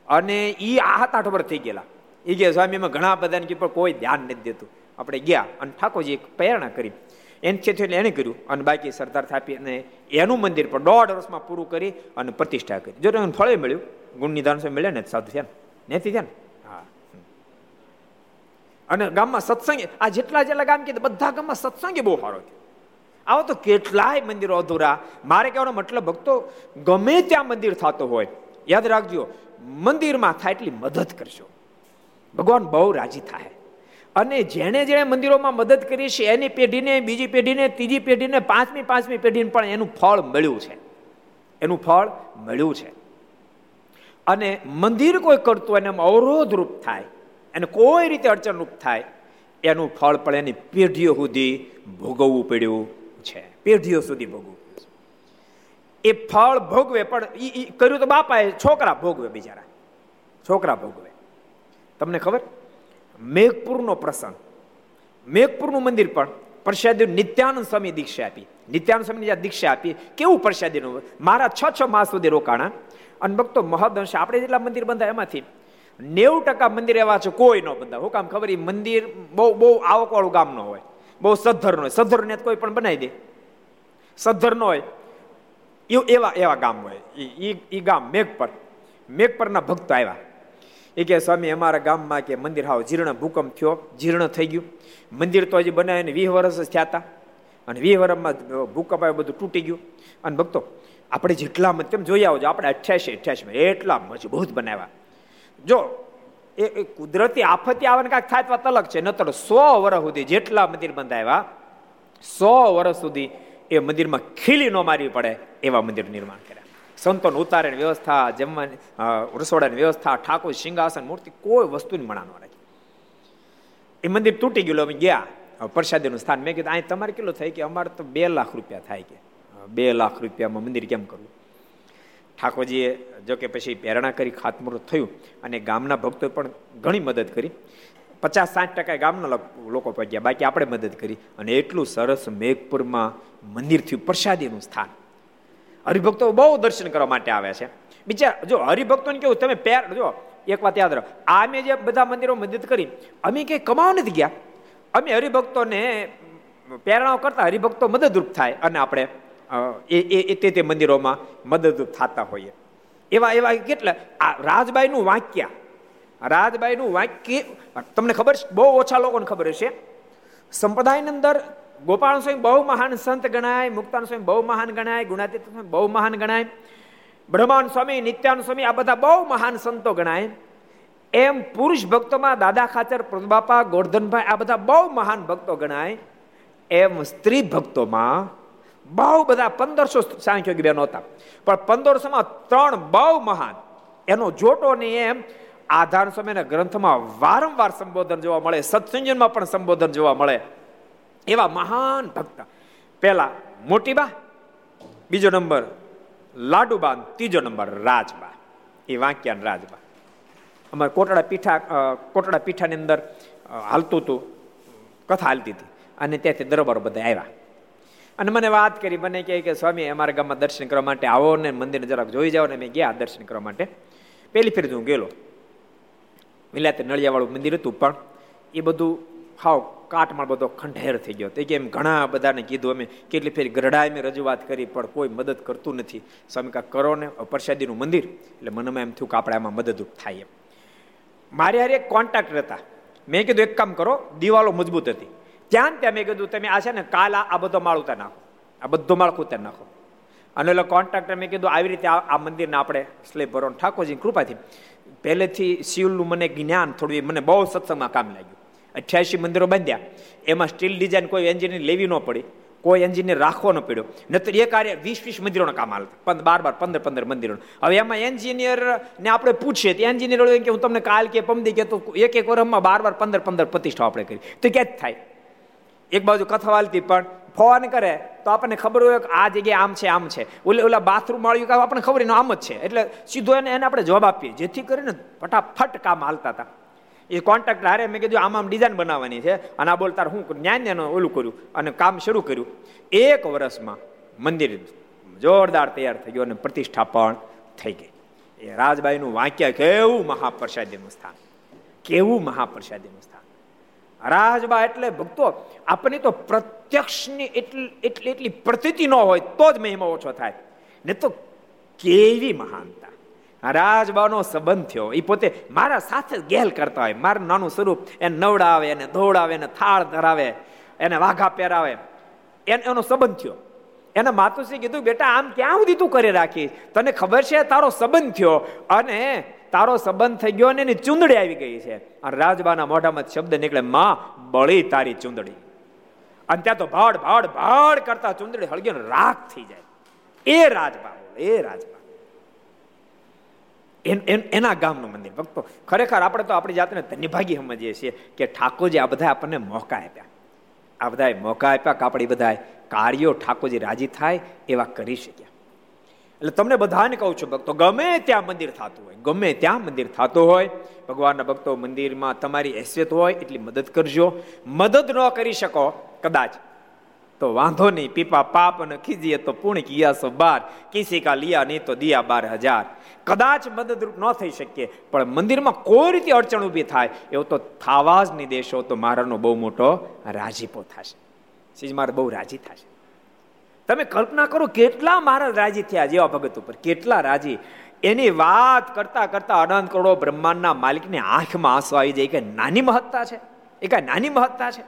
અને એ આઠ આઠ વર્ષ થઈ ગયેલા. એ ગયા સ્વામી, એમાં ઘણા બધાને કે પણ કોઈ ધ્યાન નથી દેતું. આપણે ગયા અને ઠાકોરજી એક પ્રેરણા કરી. એને છે એટલે એને કર્યું અને બાકી સરદાર થાપી અને એનું મંદિર પણ દોઢ વર્ષમાં પૂરું કરી અને પ્રતિષ્ઠા કરી. જો એને ફળે મળ્યું. ગુણનિધાન મળ્યા ને? સાધુ થયા ને? નથી થયા ને? હા. અને ગામમાં સત્સંગ, આ જેટલા જેટલા ગામ કીધું, બધા ગામમાં સત્સંગે બહુ સારો થયો. આવો તો કેટલાય મંદિરો અધૂરા. મારે કહેવાનો મતલબ, ભક્તો, ગમે ત્યાં મંદિર થતો હોય, યાદ રાખજો, મંદિરમાં થાય એટલી મદદ કરજો. ભગવાન બહુ રાજી થાય. અને જેણે જેણે મંદિરોમાં મદદ કરી છે, એની પેઢીને, બીજી પેઢીને, ત્રીજી પેઢીને, પાંચમી પાંચમી પેઢીને પણ એનું ફળ મળ્યું છે. એનું ફળ મળ્યું છે. અને મંદિર કોઈ કરતું એને અવરોધરૂપ થાય, એને કોઈ રીતે અડચણરૂપ થાય, એનું ફળ પણ એની પેઢીઓ સુધી ભોગવવું પડ્યું. પેઢીઓ સુધી ભોગવું. એ ફળ ભોગવે, પણ એ કર્યું તો બાપાએ છોકરા ભોગવે બિચારા. છોકરા ભોગવે. તમને ખબર? મેઘપુરનો પ્રસંગ. મેઘપુરનું મંદિર પણ પ્રસાદી નિત્યાનંદ સ્વામી દીક્ષા આપી. નિત્યાનંદ સ્વામી દીક્ષા આપી, કેવું પ્રસાદીનું? મારા છ છ માસ સુધી રોકાણા. અને ભક્તો મહદઅંશ, આપણે જેટલા મંદિર બંધાય એમાંથી, નેવું ટકા મંદિર એવા છે, કોઈ ન બંધાય. હું કામ ખબર એ મંદિર બહુ બહુ આવકવાળું ગામ ન હોય. બહુ સદ્ધર ન હોય. સદ્ધર ને કોઈ પણ બનાવી દે. સદ્ધર નો હોય એવા એવા ગામ હોય એ ગામ મેઘપર મેઘપરના મેઘ પરના ભક્તો આવ્યા એ કે સ્વામી અમારા ગામમાં કે મંદિર હાવ જીર્ણ ભૂકંપ થયો જીર્ણ થઈ ગયું મંદિર તો હજી બનાવીને વીસ વર્ષ જ થયા હતા અને વીસ વર્ષમાં ભૂકંપ આવ્યો બધું તૂટી ગયું. અને ભક્તો આપણે જેટલા તેમ જોઈ આવજો, આપણે અઠ્યાસી અઠ્યાસી એટલા મજબૂત બનાવ્યા. જો, એ કુદરતી આફતી આવે ને કાંઈક થાય તો તલક છે. નતર સો વર્ષ સુધી જેટલા મંદિર બંધાવ્યા, સો વર્ષ સુધી એ મંદિરમાં ખીલી ન મારવી પડે એવા મંદિર નિર્માણ કર્યા. સંતોને ઉતારેની વ્યવસ્થા, જમવાની રસોડાની વ્યવસ્થા, ઠાકોર, સિંહાસન, મૂર્તિ, કોઈ વસ્તુની મણા ન રાખી. એ મંદિર તૂટી ગયું અમે ગયા. પ્રસાદીનું સ્થાન. મેં કીધું, અહીં તમારે કેટલું થાય કે? અમારે તો બે લાખ રૂપિયા થાય કે. બે લાખ રૂપિયામાં મંદિર કેમ કરવું? ઠાકોરજીએ જો કે પછી પ્રેરણા કરી, ખાતમુહૂર્ત થયું અને ગામના ભક્તોએ પણ ઘણી મદદ કરી. પચાસ સાઠ ટકા ગામના લોકો પહોંચ્યા. બાકી આપણે મદદ કરી. અને એટલું સરસ મેઘપુરમાં મંદિર થયું. પ્રસાદીનું સ્થાન. હરિભક્તો બહુ દર્શન કરવા માટે આવે છે. બીજા, જો હરિભક્તોને કેવું, તમે પેર, જો, એક વાત યાદ આ મેં જે બધા મંદિરો મદદ કરી, અમે કંઈ કમાવા નથી ગયા. અમે હરિભક્તોને પ્રેરણાઓ કરતા હરિભક્તો મદદરૂપ થાય અને આપણે એ તે તે મંદિરોમાં મદદરૂપ થતા હોઈએ. એવા એવા કેટલા, આ રાજબાઈનું વાક્ય રાજબાઈનું વાક્ય, તમને ખબર છે? બહુ ઓછા લોકોને ખબર હશે. સંપ્રદાયની અંદર ગોપાલ સ્વામી બહુ મહાન સંત ગણાય, મુક્તાન સ્વામી બહુ મહાન ગણાય ગુણાતીત સ્વામી બહુ મહાન ગણાય બ્રહ્માન સ્વામી નિત્યાન સ્વામી, આ બધા બહુ મહાન સંતો ગણાય. એમ પુરુષ ભક્તોમાં દાદા ખાચર પ્રદબાપા ગોરધનભાઈ, આ બધા બહુ મહાન ભક્તો ગણાય. એમ સ્ત્રી ભક્તોમાં બહુ બધા પંદરસો સાંખ્યોગી બહેનો હતા. પણ પંદરસોમાં ત્રણ બહુ મહાન. એનો જોટો નહીં એમ આધાર સમયના ગ્રંથમાં વારંવાર સંબોધન જોવા મળે સત્સંજનમાં પણ સંબોધન જોવા મળે એવા મહાન ભક્ત. પહેલા મોટીબા, બીજો નંબર લાડુબા, ત્રીજો નંબર રાજબા. એ વાંક્યાન રાજબા. અમારે કોટડા પીઠા કોટડા પીઠાની અંદર હાલતું હતું, કથા હાલતી હતી. અને ત્યાંથી દરબારો બધા આવ્યા. અને મને વાત કરી, મને કહે કે, સ્વામી, અમારા ગામમાં દર્શન કરવા માટે આવો ને મંદિર જરાક જોઈ જાઓ ને મેં ગયા દર્શન કરવા માટે. પહેલી ફેર હું ગયેલો. મિલાતે નળિયાવાળું મંદિર હતું પણ એ બધું હાવ કાટમાં બધો ખંડેર થઈ ગયો. તે કેમ ઘણા બધાને કીધું અમે, કેટલી ફેરી ગરડાએ મેં રજૂઆત કરી, પણ કોઈ મદદ કરતું નથી. સ્વામી કાંક કરો ને પ્રસાદીનું મંદિર. એટલે મનમાં એમ થયું કે આપણે આમાં મદદરૂપ થાય એમ. મારી હારે એક કોન્ટ્રાક્ટર હતા મેં કીધું, એક કામ કરો, દિવાલો મજબૂત હતી. ત્યાં ત્યાં મેં કીધું, તમે આ છે ને કાલ આ બધો માળ ઉતાર નાખો. આ બધો માળ ઉતાર નાખો. અને એટલે કોન્ટ્રાક્ટર મેં કીધું, આવી રીતે આ મંદિરને આપણે સ્લેબ ભરો ઠાકોરજી કૃપાથી પહેલેથી શિવનું મને જ્ઞાન થોડું મને બહુ સત્સંગમાં કામ લાગ્યું. અઠ્યાસી મંદિરો બાંધ્યા. એમાં સ્ટીલ ડિઝાઇન કોઈ એન્જિનિયર લેવી ન પડી. કોઈ એન્જિનિયર રાખવો ન પડ્યો. નતર એ કાર્ય વીસ વીસ મંદિરોના કામ હાલતા. બાર બાર, પંદર પંદર મંદિરો હવે એમાં એન્જિનિયર ને આપણે પૂછીએ તો એન્જિનિયર કે હું તમને કાલ કે પમદી કે તો એક એક વર્ષમાં બાર બાર, પંદર પંદર પ્રતિષ્ઠા આપણે કરી. તો ક્યાં જ થાય. એક બાજુ કથા વાલતી, પણ ફોન કરે તો આપણને ખબર હોય કે આ જગ્યાએ આમ છે આમ છે. ઓલે, ઓલા બાથરૂમ વાળ્યું કે આપણને ખબર આમ જ છે. એટલે સીધો એને એને આપણે જવાબ આપીએ. જેથી કરીને ફટાફટ કામ હાલતા હતા. એ કોન્ટ્રાક્ટર હારે મેં કીધું, આમ આમ ડિઝાઇન બનાવવાની છે. અને આ બોલતા હું જ્ઞાન એનું ઓલું કર્યું અને કામ શરૂ કર્યું. એક વર્ષમાં મંદિર જોરદાર તૈયાર થઈ ગયું અને પ્રતિષ્ઠા પણ થઈ ગઈ. એ રાજબાઈનું વાંક્ય કેવું મહાપ્રસાદીનું સ્થાન? કેવું મહાપ્રસાદીનું સ્થાન? રાજબા એટલે ભક્તો આપણને તો પ્રત્યક્ષની એટલી એટલી એટલી પ્રતિતિ ન હોય તો જ મહિમા ઓછો થાય. ને તો કેવી મહાનતા. રાજબાનો સંબંધ થયો. એ પોતે મારા સાથે ગેલ કરતા હોય. મારું નાનું સ્વરૂપ એને નવડાવે, એને ધોવડાવે, એને થાળ ધરાવે, એને વાઘા પહેરાવે. એને, એનો સંબંધ થયો. એને માતુશ્રી કીધું, બેટા, આમ ક્યાં સુધી તું કરી રાખી? તને ખબર છે તારો સંબંધ થયો? અને તારો સંબંધ થઈ ગયો અને એની ચૂંદડી આવી ગઈ છે. અને રાજબાના મોઢામાં શબ્દ નીકળે, માં, બળી તારી ચૂંદડી. અને ત્યાં તો ભાડ ભાડ ભાડ કરતા ચૂંદડી હળગી રાખ થઈ જાય. એ રાજબા એ રાજબા. એના ગામનું મંદિર. ભક્તો, ખરેખર આપણે તો આપણી જાતને ધન્યભાગી સમજીએ છીએ કે ઠાકોરજી આ બધા આપણને મોકા આપ્યા. આ બધાએ મોકા આપ્યા કે આપણે બધા કાર્યો ઠાકોરજી રાજી થાય એવા કરી શક્યા. એટલે તમને બધાને કહું છું, ભક્તો, ગમે ત્યાં મંદિર થતું હોય, ગમે ત્યાં મંદિર થતું હોય, ભગવાનના ભક્તો મંદિરમાં તમારી હેસિયત હોય એટલી મદદ કરજો. મદદ ન કરી શકો, કદાચ. તો વાંધો નહીં, પીપા પાપ ને ખીજીએ તો પૂર્ણ કિયા સો બાર, કિસી કા લિયા નહીં તો દિયા બાર હજાર. કદાચ મદદરૂપ ન થઈ શકીએ, પણ મંદિરમાં કોઈ રીતે અડચણ ઊભી થાય, એવો તો થાવા જ નહીં દેશો તો મારાનો બહુ મોટો રાજીપો થશે. સીજ મારે બહુ રાજી થશે. તમે કલ્પના કરો કેટલા મહારાજ રાજી થયા જેવા ભગત ઉપર? કેટલા રાજી? એની વાત કરતા કરતા અનંત કરોડો બ્રહ્માંડના માલિકની આંખમાં આંસુ આવી જાય કે નાની મહત્તા છે. એ કઈ નાની મહત્તા છે.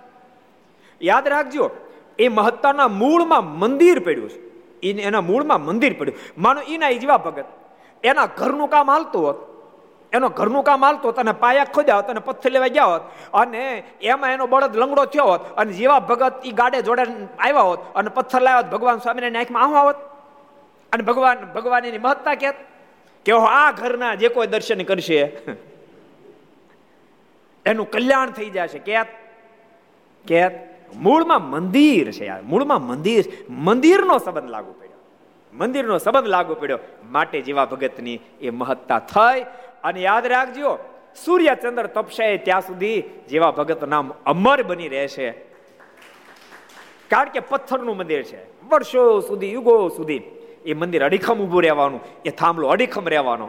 યાદ રાખજો, એ મહત્તાના મૂળમાં મંદિર પડ્યું છે. એના મૂળમાં મંદિર પડ્યું. માનો એના જેવા ભગત, એના ઘરનું કામ હાલતું હોત એનો ઘરનું કામ હાલતો તને પાયા ખોદ્યા હોત અને પથ્થર લેવા ગયા હોત અને એમાં એનો બળદ લંગડો થયો હોત અને જેવા ભગત એ ગાડે જોડે આવ્યા હોત અને પથ્થર લાવ્યા હોત, ભગવાન સ્વામીને આંખમાં આવું આવત અને ભગવાન ભગવાન એની મહત્તા કહેત કે આ ઘરના જે કોઈ દર્શન કરશે, એનું કલ્યાણ થઈ જશે. કેત કેત મૂળમાં મંદિર છે યાર, મૂળમાં મંદિર, મંદિરનો સંબંધ લાગુ પડ્યો. મંદિરનો સંબંધ લાગુ પડ્યો. માટે જેવા ભગતની એ મહત્તા થઈ અને યાદ રાખજો, સૂર્ય ચંદ્ર તપશે ત્યાં સુધી જેવા ભગત નામ અમર બની રહેશે. કારણ કે પથ્થરનું મંદિર છે. વર્ષો સુધી, યુગો સુધી એ મંદિર અડીખમ ઊભું રહેવાનું, એ થાંભલો અડીખમ રહેવાનો.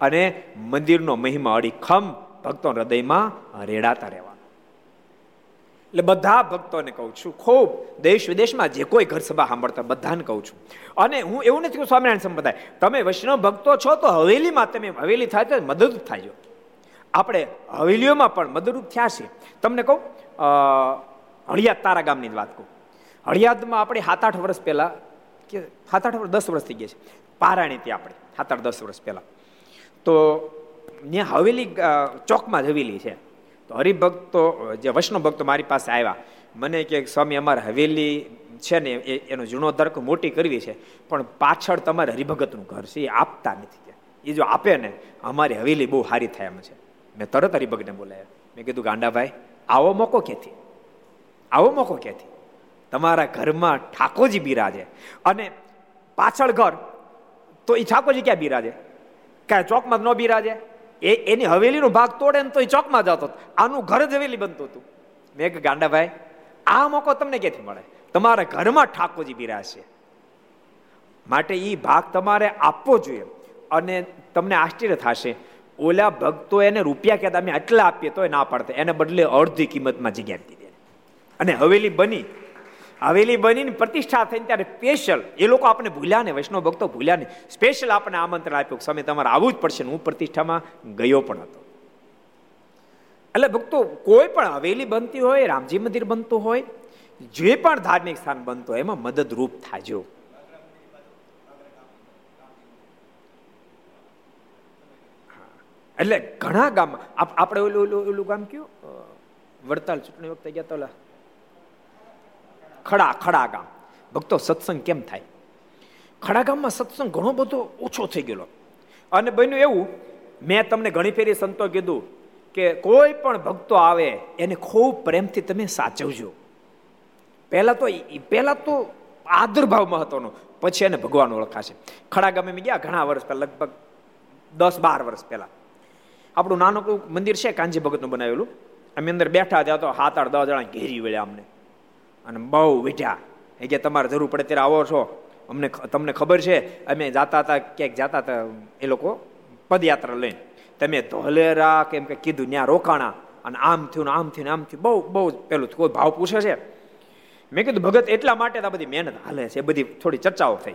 અને મંદિરનો મહિમા અડીખમ ભક્તો હૃદયમાં રેડાતા રહેવાનું. એટલે બધા ભક્તોને કહું છું, ખૂબ દેશ વિદેશમાં જે કોઈ ઘર સભા સાંભળતા બધાને કહું છું. અને હું એવું નથી કહું સ્વામિનારાયણ સંપ્રદાય, તમે વૈષ્ણવ ભક્તો છો તો હવેલીમાં તમે હવેલી થાય તો મદદ થાય આપણે હવેલીઓમાં પણ મદદરૂપ થયા છે તમને કહું હળિયાદ તારા ગામની વાત કહું. હળિયાદમાં આપણે સાત આઠ વર્ષ પહેલા કે સાત આઠ વર્ષ, દસ વર્ષ થઈ ગયા છે. પારાણી ત્યાં આપણે સાત આઠ દસ વર્ષ પહેલા. તો ત્યાં હવેલી ચોકમાં જ હવેલી છે. તો હરિભક્તો, જે વૈષ્ણવ ભક્તો મારી પાસે આવ્યા, મને કે, સ્વામી, અમારે હવેલી છે ને એનો જીર્ણોદ્ધાર મોટી કરવી છે, પણ પાછળ તમારે હરિભગતનું ઘર છે, એ આપતા નથી કે. એ જો આપે ને, અમારી હવેલી બહુ સારી થાય એમ છે. મેં તરત હરિભગતને બોલાયા મેં કીધું, ગાંડાભાઈ, આવો મોકો ક્યાંથી? આવો મોકો ક્યાંથી? તમારા ઘરમાં ઠાકોરજી બિરાજે. અને પાછળ ઘર, તો એ ઠાકોરજી ક્યાં બિરાજે? ક્યાં ચોકમાં ન બિરાજે? એ એની હવેલીનો ભાગ તોડે ને તો એ ચોકમાં જતો આનું ઘર જ હવેલી બનતું હતું. મેં કે ગાંડાભાઈ, આ મોકો તમને ક્યાંથી મળે? તમારા ઘરમાં ઠાકોરજી બિરાજશે માટે એ ભાગ તમારે આપવો જોઈએ અને તમને આશ્ચર્ય થશે. ઓલા ભક્તો એને રૂપિયા કહેતા, અમે આટલા આપીએ તો એ ના પાડતા. એને બદલે અડધી કિંમતમાં જગ્યા આપી દે. અને હવેલી બની. હવેલી બનીને પ્રતિષ્ઠા થઈને ત્યારે સ્પેશિયલ એ લોકો આપણે ભૂલ્યા ને વૈષ્ણવ ભક્તો ભૂલ્યા ને સ્પેશિયલ આપણે આમંત્રણ આપ્યું સમય તમારે આવવું જ પડશે હું પ્રતિષ્ઠામાં ગયો પણ હતો. એટલે ભક્તો, કોઈ પણ હવેલી બનતી હોય, રામજી મંદિર બનતું હોય, જે પણ ધાર્મિક સ્થાન બનતું હોય, એમાં મદદરૂપ થાજો. એટલે ઘણા ગામમાં આપણે ઓલું ઓલું ગામ કયું? વડતાલ ચૂંટણી વખતે ગયા તો ખડા ખડા ગામ. ભક્તો, સત્સંગ કેમ થાય? ખડા ગામમાં સત્સંગ ઘણો બધો ઓછો થઈ ગયેલો. અને બન્યું એવું, મેં તમને ઘણી ફેરી સંતો કીધું કે કોઈ પણ ભક્તો આવે, એને ખૂબ પ્રેમથી તમે સાચવજો. પહેલાં તો પહેલાં તો આદરભાવ મહત્વનો. પછી એને ભગવાન ઓળખાશે. ખડા ગામે મેં ગયા ઘણા વર્ષ પહેલાં, લગભગ દસ બાર વર્ષ પહેલાં. આપણું નાનકડું મંદિર છે, કાંજી ભગતનું બનાવેલું. અમે અંદર બેઠા હતા તો હાથ આઠ દસ જણા ઘેરી વળ્યા અમને. અને બહુ વીઠ્યા એ કે તમારે જરૂર પડે ત્યારે આવો છો. અમને તમને ખબર છે, અમે જાતા હતા, ક્યાંક જાતા હતા, એ લોકો પદયાત્રા લઈને. તમે ધોલેરા કેમ કે કીધું ત્યાં રોકાણા. અને આમ થયું ને આમ થયું આમ થયું. બહુ બહુ પેલું કોઈ ભાવ પૂછે છે. મેં કીધું, ભગત, એટલા માટે આ બધી મહેનત હાલે છે બધી થોડી ચર્ચાઓ થઈ.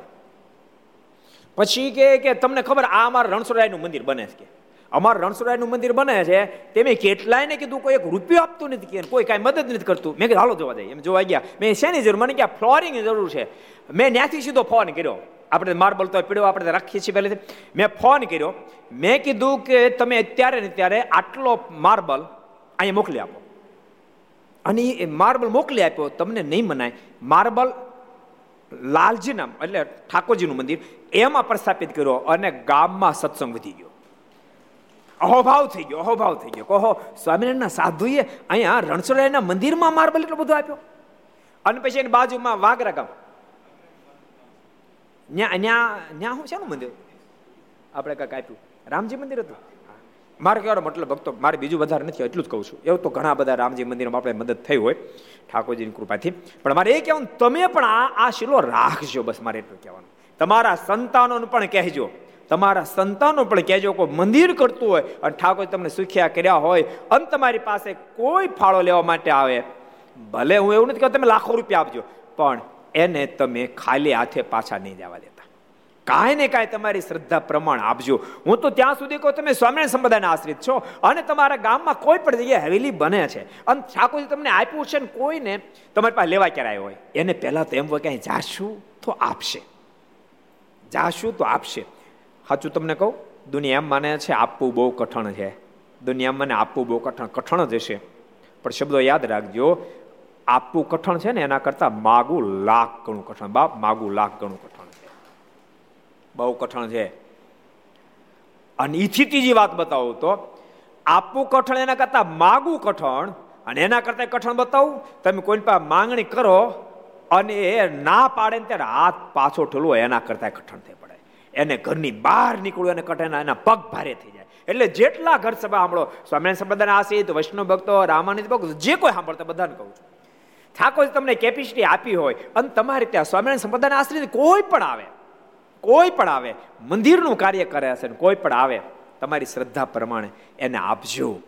પછી કે તમને ખબર આ અમારા રણછોડરાયનું મંદિર બને છે કે? અમારું રણસુરાયનું મંદિર બને છે, તેમે કેટલાયને કીધું, કોઈ એક રૂપિયો આપતું નથી કે કોઈ કાંઈ મદદ નથી કરતું. મેં કીધું, હાલો જોવા જાય એમ જોવા ગયા. મેં શેની જરૂર? મને ક્યાં ફ્લોરિંગની જરૂર છે. મેં ત્યાંથી સીધો ફોન કર્યો. આપણે માર્બલ તો પીડ્યો આપણે રાખીએ છીએ પહેલેથી. મેં ફોન કર્યો. મેં કીધું કે તમે અત્યારે ને ત્યારે આટલો માર્બલ અહીંયા મોકલી આપો. અને એ માર્બલ મોકલી આપ્યો, તમને નહીં મનાય. માર્બલ લાલજી નામ એટલે ઠાકોરજીનું મંદિર, એમાં પ્રસ્થાપિત કર્યો અને ગામમાં સત્સંગ વધી ગયો. અહોભાવ થઈ ગયો, અહોભાવ થઈ ગયો. કહો, સ્વામિનારાયણના સાધુએ અહીંયા રણછોડરાયના મંદિરમાં માર્બલ એટલો બધો આપ્યો. અને પછી એની બાજુમાં વાગરા ગામ. ન્યા ન્યા ન્યા શું છે મંદિર? આપણે કાંઈક આપ્યું. રામજી મંદિર હતું. મારે કહેવાનો મતલબ, ભક્તો, મારે બીજું વધારે નથી, એટલું જ કહું છું. એવું તો ઘણા બધા રામજી મંદિરમાં આપણે મદદ થઈ હોય, ઠાકોરજીની કૃપાથી. પણ મારે એ કહેવાનું, તમે પણ આ આ શીલો રાખજો, બસ મારે એટલું કહેવાનું. તમારા સંતાનોને પણ કહેજો. તમારા સંતાનો પણ કહેજો કોઈ મંદિર કરતું હોય અને ઠાકોર તમને સુખ્યા કર્યા હોય અને તમારી પાસે કોઈ ફાળો લેવા માટે આવે, ભલે હું એવું નથી કે તમે લાખો રૂપિયા આપજો, પણ એને તમે ખાલી હાથે પાછા નહીં જવા દેતા. કાંઈ ને કાંઈ તમારી શ્રદ્ધા પ્રમાણ આપજો. હું તો ત્યાં સુધી કહું તમે સ્વામિનારાયણ સંપ્રદાયના આશ્રિત છો અને તમારા ગામમાં કોઈ પણ જગ્યાએ હવેલી બને છે અને ઠાકોરજી તમને આપ્યું છે ને કોઈને તમારી પાસે લેવા ક્યારે હોય? એને પહેલાં તો એમ હોય ક્યાંય જાશું તો આપશે. જાશું તો આપશે. સાચું તમને કહું? દુનિયા માને છે આપવું બહુ કઠણ છે. દુનિયા મને આપવું બહુ કઠણ કઠણ જ હશે. પણ શબ્દો યાદ રાખજો, આપવું કઠણ છે ને એના કરતાં માગું લાખ ગણું કઠણ. બાપ માગું લાખ ગણું કઠણ બહુ કઠણ છે. અને ઈથી ત્રીજી વાત બતાવું તો, આપવું કઠણ એના કરતા માગવું કઠણ અને એના કરતા કઠણ બતાવું, તમે કોઈ પાસે માંગણી કરો અને એ ના પાડે ને ત્યારે હાથ પાછો ઠલવો એના કરતા કઠણ પડે એને ઘરની બહાર નીકળવું એને કટેના એના પગ ભારે થઈ જાય. એટલે જેટલા ઘર સભા સાંભળો, સ્વામિનારાયણ સંપ્રદાય આશિત વૈષ્ણવ ભક્તો, રામાનંદ ભક્તો, જે કોઈ સાંભળતા બધાને કહું છું. ઠાકોર તમને કેપેસિટી આપી હોય, અને તમારે ત્યાં સ્વામિનારાયણ સંપ્રદાયના આશ્રિત કોઈ પણ આવે, કોઈ પણ આવે, મંદિરનું કાર્ય કરે હશે ને કોઈ પણ આવે, તમારી શ્રદ્ધા પ્રમાણે એને આપજો.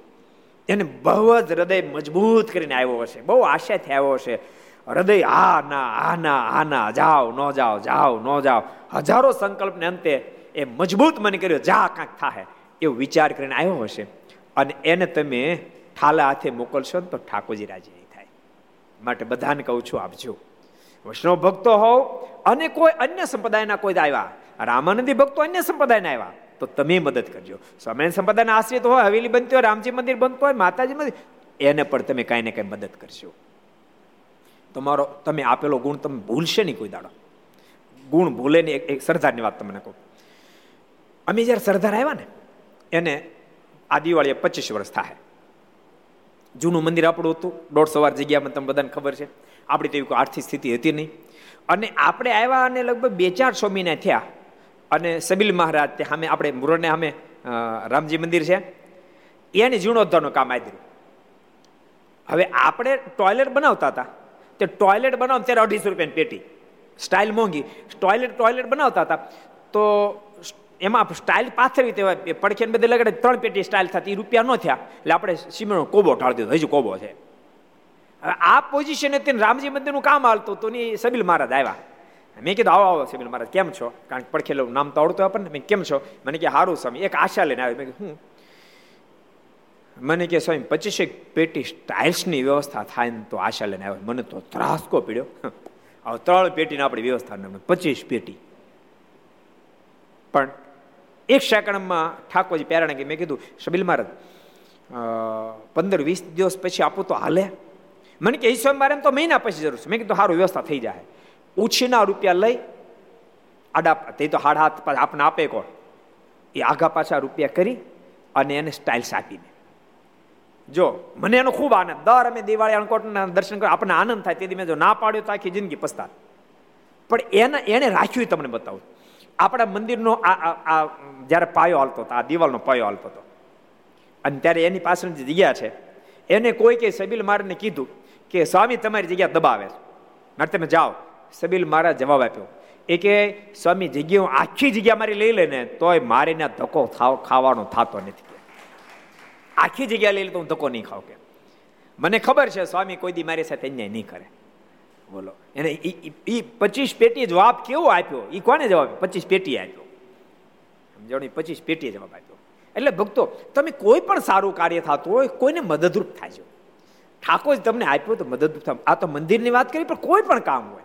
એને બહુ જ હૃદય મજબૂત કરીને આવ્યો હશે, બહુ આશાથી આવ્યો હશે. હૃદય આ ના આ ના આ ના જાઓ, ન જાઓ જાઓ, ન જાઓ. હજારો સંકલ્પને અંતે એ મજબૂત મને કર્યો, જા, કાંક થાય એવો વિચાર કરીને આવ્યો હશે. અને એને તમે ઠાલા હાથે મોકલશો ને તો ઠાકોરજી રાજી નહીં થાય. માટે બધાને કહું છું આપજો વૈષ્ણવ ભક્તો હોવ અને કોઈ અન્ય સંપ્રદાયના કોઈ આવ્યા રામાનંદી ભક્તો અન્ય સંપ્રદાયના આવ્યા તો તમે મદદ કરજો. સ્વામિનારાયણ સંપ્રદાયના આશ્રિત હોય, હવેલી બનતી હોય, રામજી મંદિર બનતું હોય, માતાજી મંદિર, એને પણ તમે કાંઈ ને કાંઈ મદદ કરશો. તમારો, તમે આપેલો ગુણ તમે ભૂલશે નહીં કોઈ દાડો. ગુણ ભૂલે નહીં, એક સરદારની વાત તમને કહું. અમે જ્યારે સરદાર આવ્યા ને, એને આ દિવાળીએ પચીસ વર્ષ થાય. જૂનું મંદિર આપણું હતું દોઢસો વાર જગ્યામાં તમને બધાને ખબર છે. આપણી તેવી કોઈ આર્થિક સ્થિતિ હતી નહીં. અને આપણે આવ્યા અને લગભગ બે, ચાર સો મહિના થયા. અને સબીલ મહારાજ તે સામે આપણે મુરને સામે રામજી મંદિર છે. એને જીર્ણોદ્ધારનું કામ આવી હવે આપણે ટોયલેટ બનાવતા હતા. તે ટોયલેટ બનાવ ત્યારે અઢીસો રૂપિયાની પેટી. સ્ટાઇલ મોંઘી. ટોયલેટ ટોયલેટ બનાવતા હતા. તો એમાં સ્ટાઇલ પાથરવી તેવાય પડખે બધે લગાડે ત્રણ પેટી સ્ટાઇલ થતી. રૂપિયા ન થયા. એટલે આપણે સિમેન્ટ કોબો ટાળી દીધો. હજુ કોબો છે. હવે આ પોઝિશન હતી રામજી મંદિરનું કામ હાલતું તો ની સબીલ મહારાજ આવ્યા. મેં કીધું, આવો આવો સબીલ મહારાજ, કેમ છો? કારણ કે પડખેલું નામ તો આવડતું આપણને. મેં કેમ છો? મને કે સારું સ્વામી. એક આશા લઈને આવ્યો. મેં હું મને કે સ્વામી પચીસેક પેટી ટાઇલ્સની વ્યવસ્થા થાય ને તો આશા લઈને આવ્યો. મને તો ત્રાસકો પીડ્યો. હવે ત્રણ પેટીની આપણી વ્યવસ્થા પચીસ પેટી. પણ એક સેકન્ડમાં ઠાકોરજી પ્યારાણે કે મેં કીધું શબિલ મહારાજ પંદર વીસ દિવસ પછી આપું તો હાલે. મને કે ઈશ્વર મારે તો મહિના પછી જરૂર છે. મેં કીધું સારું વ્યવસ્થા થઈ જાય. ઉછીના રૂપિયા લઈ આડા, તે તો હાડ હાથ આપને આપે કોણ? એ આઘા પાછા રૂપિયા કરી અને એને સ્ટાઇલ્સ આપીને જો, મને એનો ખૂબ આનંદ. દર અમે દિવાળી અણકોટના દર્શન કરો આપણને આનંદ થાય. તેથી મેં જો ના પાડ્યો તો આખી જિંદગી પસ્તાત પણ એને એને રાખ્યું તમને બતાવું. આપણા મંદિરનો આ જ્યારે પાયો હાલતો હતો, આ દિવાલનો પાયો હાલતો હતો. અને ત્યારે એની પાછળની જે જગ્યા છે, એને કોઈ કે સબીલ મારને કીધું કે, સ્વામી, તમારી જગ્યા દબાવે છે. માટે તમે જાઓ. સબીલ મારા જવાબ આપ્યો. એ કે, સ્વામી જગ્યા આખી જગ્યા મારી લઈ લે ને, તોય મારે ધક્કો ખાવાનો થતો નથી. આખી જગ્યા લઈ લે તો હું ધક્કો નહીં ખાવ કે. મને ખબર છે, સ્વામી, કોઈ દી મારી સાથે અન્યાય નહીં કરે. બોલો. એને એ પચીસ પેટી જવાબ કેવો આપ્યો? એ કોને જવાબ પચીસ પેટી આપ્યો. સમજણ પચીસ પેટી જવાબ આપ્યો. એટલે ભક્તો, તમે કોઈ પણ સારું કાર્ય થતું હોય, કોઈને મદદરૂપ થાય છે ઠાકોર તમને આપ્યો તો મદદરૂપ થાય આ તો મંદિરની વાત કરી, પણ કોઈ પણ કામ હોય.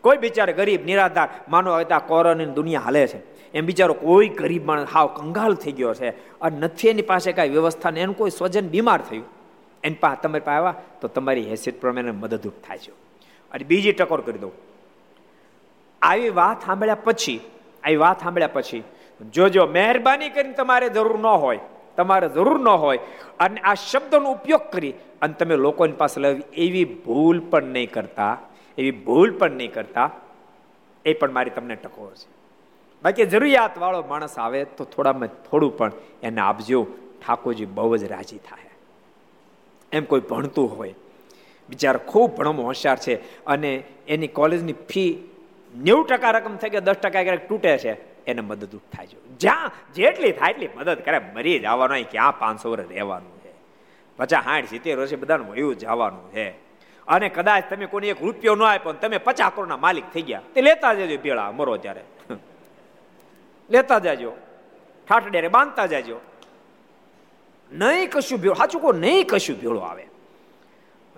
કોઈ બિચારે ગરીબ, નિરાધાર, માનો હવે આ કોરોનાની દુનિયા હાલે છે. એમ બિચારો કોઈ ગરીબ માણસ હાવ કંગાલ થઈ ગયો છે અને નથી એની પાસે કાંઈ વ્યવસ્થા ને એનું કોઈ સ્વજન બીમાર થયું. એની પાસે તમારી પાસે આવ્યા તો તમારી હેસિયત પ્રમાણે મદદરૂપ થાય છે. અને બીજી ટકોર કરી દઉં. આવી વાત સાંભળ્યા પછી, આવી વાત સાંભળ્યા પછી, જોજો, મહેરબાની કરીને તમારે જરૂર ન હોય, તમારે જરૂર ન હોય, અને આ શબ્દનો ઉપયોગ કરી અને તમે લોકોની પાસે લાવી એવી ભૂલ પણ નહીં કરતા. એવી ભૂલ પણ નહીં કરતા, એ પણ મારી તમને ટકોર છે બાકી જરૂરિયાત વાળો માણસ આવે તો થોડામાં થોડું પણ એને આપજો, ઠાકોરજી બહુ જ રાજી થાય. એમ કોઈ ભણતું હોય, બિચારો ખૂબ ભણવામાં હોશિયાર છે અને એની કોલેજની ફી નેવું ટકા રકમ થઈ કે દસ ટકા ક્યારેક તૂટે છે, એને મદદરૂપ થાય છે. જ્યાં જેટલી થાય એટલી મદદ કરે, મરી જવાનું ક્યાં પાંચસો વર્ષ રહેવાનું છે. પચાસ, સાઠ, સિત્તેર વર્ષે બધાને વયું જવાનું છે. અને કદાચ તમે કોને એક રૂપિયો ન આપ્યો તમે પચાસ કરોડના માલિક થઈ ગયા. તે લેતા જજો ભેળા મરો ત્યારે. લેતા જાજો. ઠાઠડેરે બાંધતા જાજો. નહીં કશું ભેળું, સાચું કહો, નહીં કશું ભેળું આવે.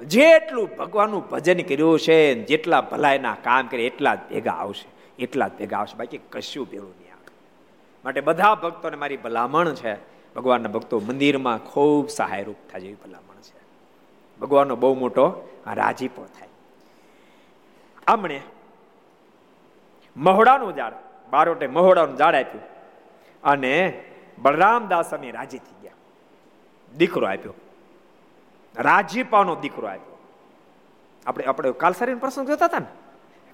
જેટલું ભગવાનનું ભજન કર્યું છે જેટલા ભલાઈના કામ કરે એટલા જ ભેગા આવશે, એટલા જ ભેગા આવશે. બાકી કશું ભેળું નહીં આવે. માટે બધા ભક્તોને મારી ભલામણ છે. ભગવાનના ભક્તો મંદિરમાં ખૂબ સહાયરૂપ થાય એવી ભલામણ છે. ભગવાનનો બહુ મોટો રાજીપો થાય. આમણે મહોડાનું ઝાડ બારોટે મહોડાનું ઝાડ આપ્યું અને બળરામદાસ અમે રાજી થઈ ગયા. દીકરો આપ્યો. રાજીપાનો દીકરો આપ્યો. આપણે આપણે કાલસારી પ્રસંગ જોતા હતા ને?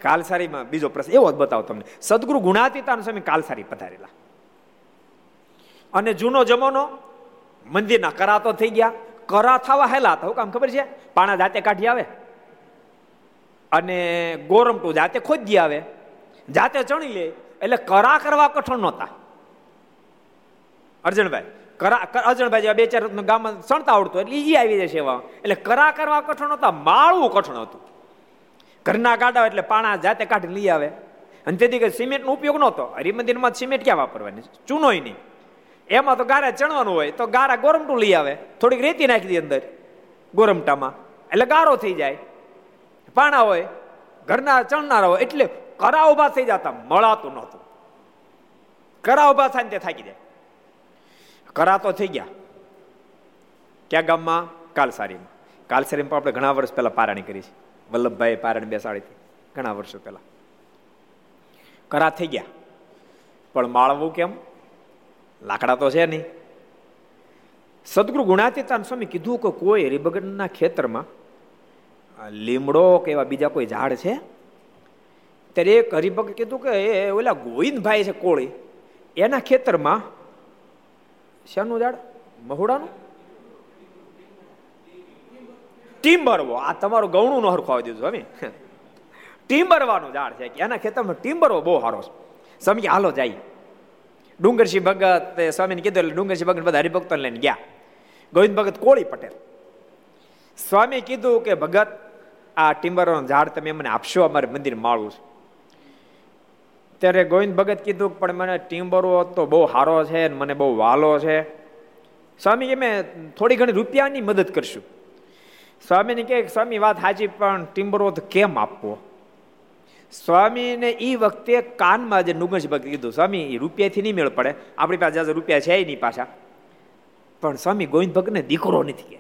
કાલસારીમાં બીજો પ્રશ્ન એવો જ બતાવો તમને. સદગુરુ ગુણાતીતાનો સ્વામી કાલસારી પધારેલા. અને જૂનો જમાનો મંદિરના કરાતો થઈ ગયા. કરા થવા હેલા હતા કામ ખબર છે? પાણા જાતે કાઢી આવે અને ગોરમટું જાતે ખોદી આવે, જાતે ચણી લે, એટલે કરા કરવા કઠણ નહોતા. અર્જણભાઈ, કરા અર્જણભાઈ જેવા બે ચાર ગામમાં સણતા આવડતું એટલે ઈ આવી જશે એવા. એટલે કરા કરવા કઠણ નહોતા, માળવું કઠણ હતું. ઘરના ગાડા એટલે પાણા જાતે કાઢી લઈ આવે. અને તેથી સિમેન્ટનો ઉપયોગ નહોતો. હરિમંદિરમાં સિમેન્ટ ક્યાં વાપરવાની? ચૂનોય નહીં. એમાં તો ગારા ચણવાનું હોય, તો ગારા ગોરમટું લઈ આવે. થોડીક રેતી નાખી દે અંદર, ગોરમટામાં. એટલે ગારો થઈ જાય. પાણા હોય, ઘરના ચણનારા હોય, એટલે કરા ઊભા થઈ જતા, મળાતું નહોતું. કરા ઊભા થાય તે થાકી જાય. કરા તો થઈ ગયા. ક્યાં ગામમાં? કાલસારીમાં. કાલસારીમાં આપણે ઘણા વર્ષ પહેલા પારણી કરી છે. વલ્લભભાઈ પારણ બેસાડી ઘણા વર્ષો પહેલા. કરા થઈ ગયા. પણ માળવું કેમ? લાકડા તો છે નહીં. સદગુરુ ગુણાતીતાન સ્વામી કીધું કે કોઈ હરિભગતના ખેતરમાં લીમડો કે એવા બીજા કોઈ ઝાડ છે? ત્યારે એક હરિભગત કીધું કે એ ઓલા ગોવિંદભાઈ છે કોળી, એના ખેતરમાં શાનું ઝાડ? મહુડાનું? ટીમ્બરવો આ તમારું ગૌણું નો હરખો આવી દીધું સ્વામી ટીમ્બરવાનું ઝાડ છે કે એના ખેતરમાં ટીમ્બરવો બહુ સારો છે. સમજી હાલો, જાય. ડુંગરસિંહ ભગત સ્વામીને કીધું એટલે ડુંગરસિંહ ભગત બધા હરિભક્તો લઈને ગયા ગોવિંદ ભગત કોળી પટેલ સ્વામી કીધું કે ભગત આ ટીમ્બરનું ઝાડ તમે મને આપશો અમારે મંદિર માળવું છે ત્યારે ગોવિંદ ભગત કીધું પણ મને ટીમ્બરો તો બહુ સારો છે મને બહુ વાલો છે સ્વામી કે મેં થોડી ઘણી રૂપિયાની મદદ કરશું. સ્વામીને કે સ્વામી, વાત સાચી, પણ ટીમ્બરો કેમ આપવો? સ્વામીને એ વખતે કાનમાં જે નુગંશ ભક્ત કીધું, સ્વામી એ રૂપિયાથી નહીં મેળ પડે. આપણી પાસે રૂપિયા છે નહીં પાછા. પણ સ્વામી ગોવિંદ ભગતને દીકરો નથી કે.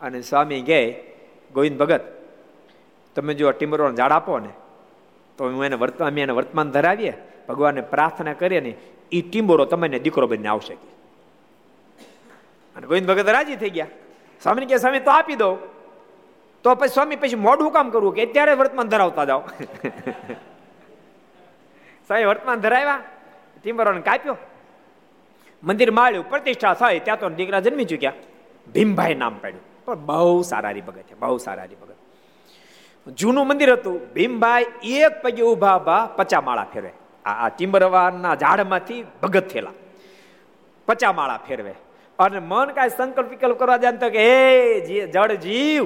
અને સ્વામી કહે, ગોવિંદ ભગત, તમે જો ટીમરોને ઝાડ આપો ને, તો હું એને વર્તમાન અમે એને વર્તમાન ધરાવીએ, ભગવાનને પ્રાર્થના કરીએ ને એ ટીમ્બોરો તમને દીકરો બનીને આવશે. અને ગોવિંદ ભગત રાજી થઈ ગયા. સ્વામીને કે સ્વામી, તો આપી દો. તો પછી સ્વામી પછી મોઢું કામ કરવું કે અત્યારે વર્તમાન ધરાવતા જાઓ. સ્વામી વર્તમાન ધરાવ્યા ટીમ્બરોને કાપ્યો. મંદિર માળ્યું પ્રતિષ્ઠા થાય ત્યાં તો દીકરા જન્મી ચૂક્યા. ભીમભાઈ નામ પાડ્યું. પણ બહુ સારા ભગત છે, બહુ સારા ભગત જૂનું મંદિર હતું, ભીમભાઈ એક પગે ઊભા ઊભા પચા માળા ફેરવે. આ ટીમ્બરવાના ઝાડમાંથી ભગત થયેલા. પચા માળા ફેરવે. અને મન કાંઈ સંકલ્પ વિકલ્પ કરવા જાય તો કે, હે જડ જીવ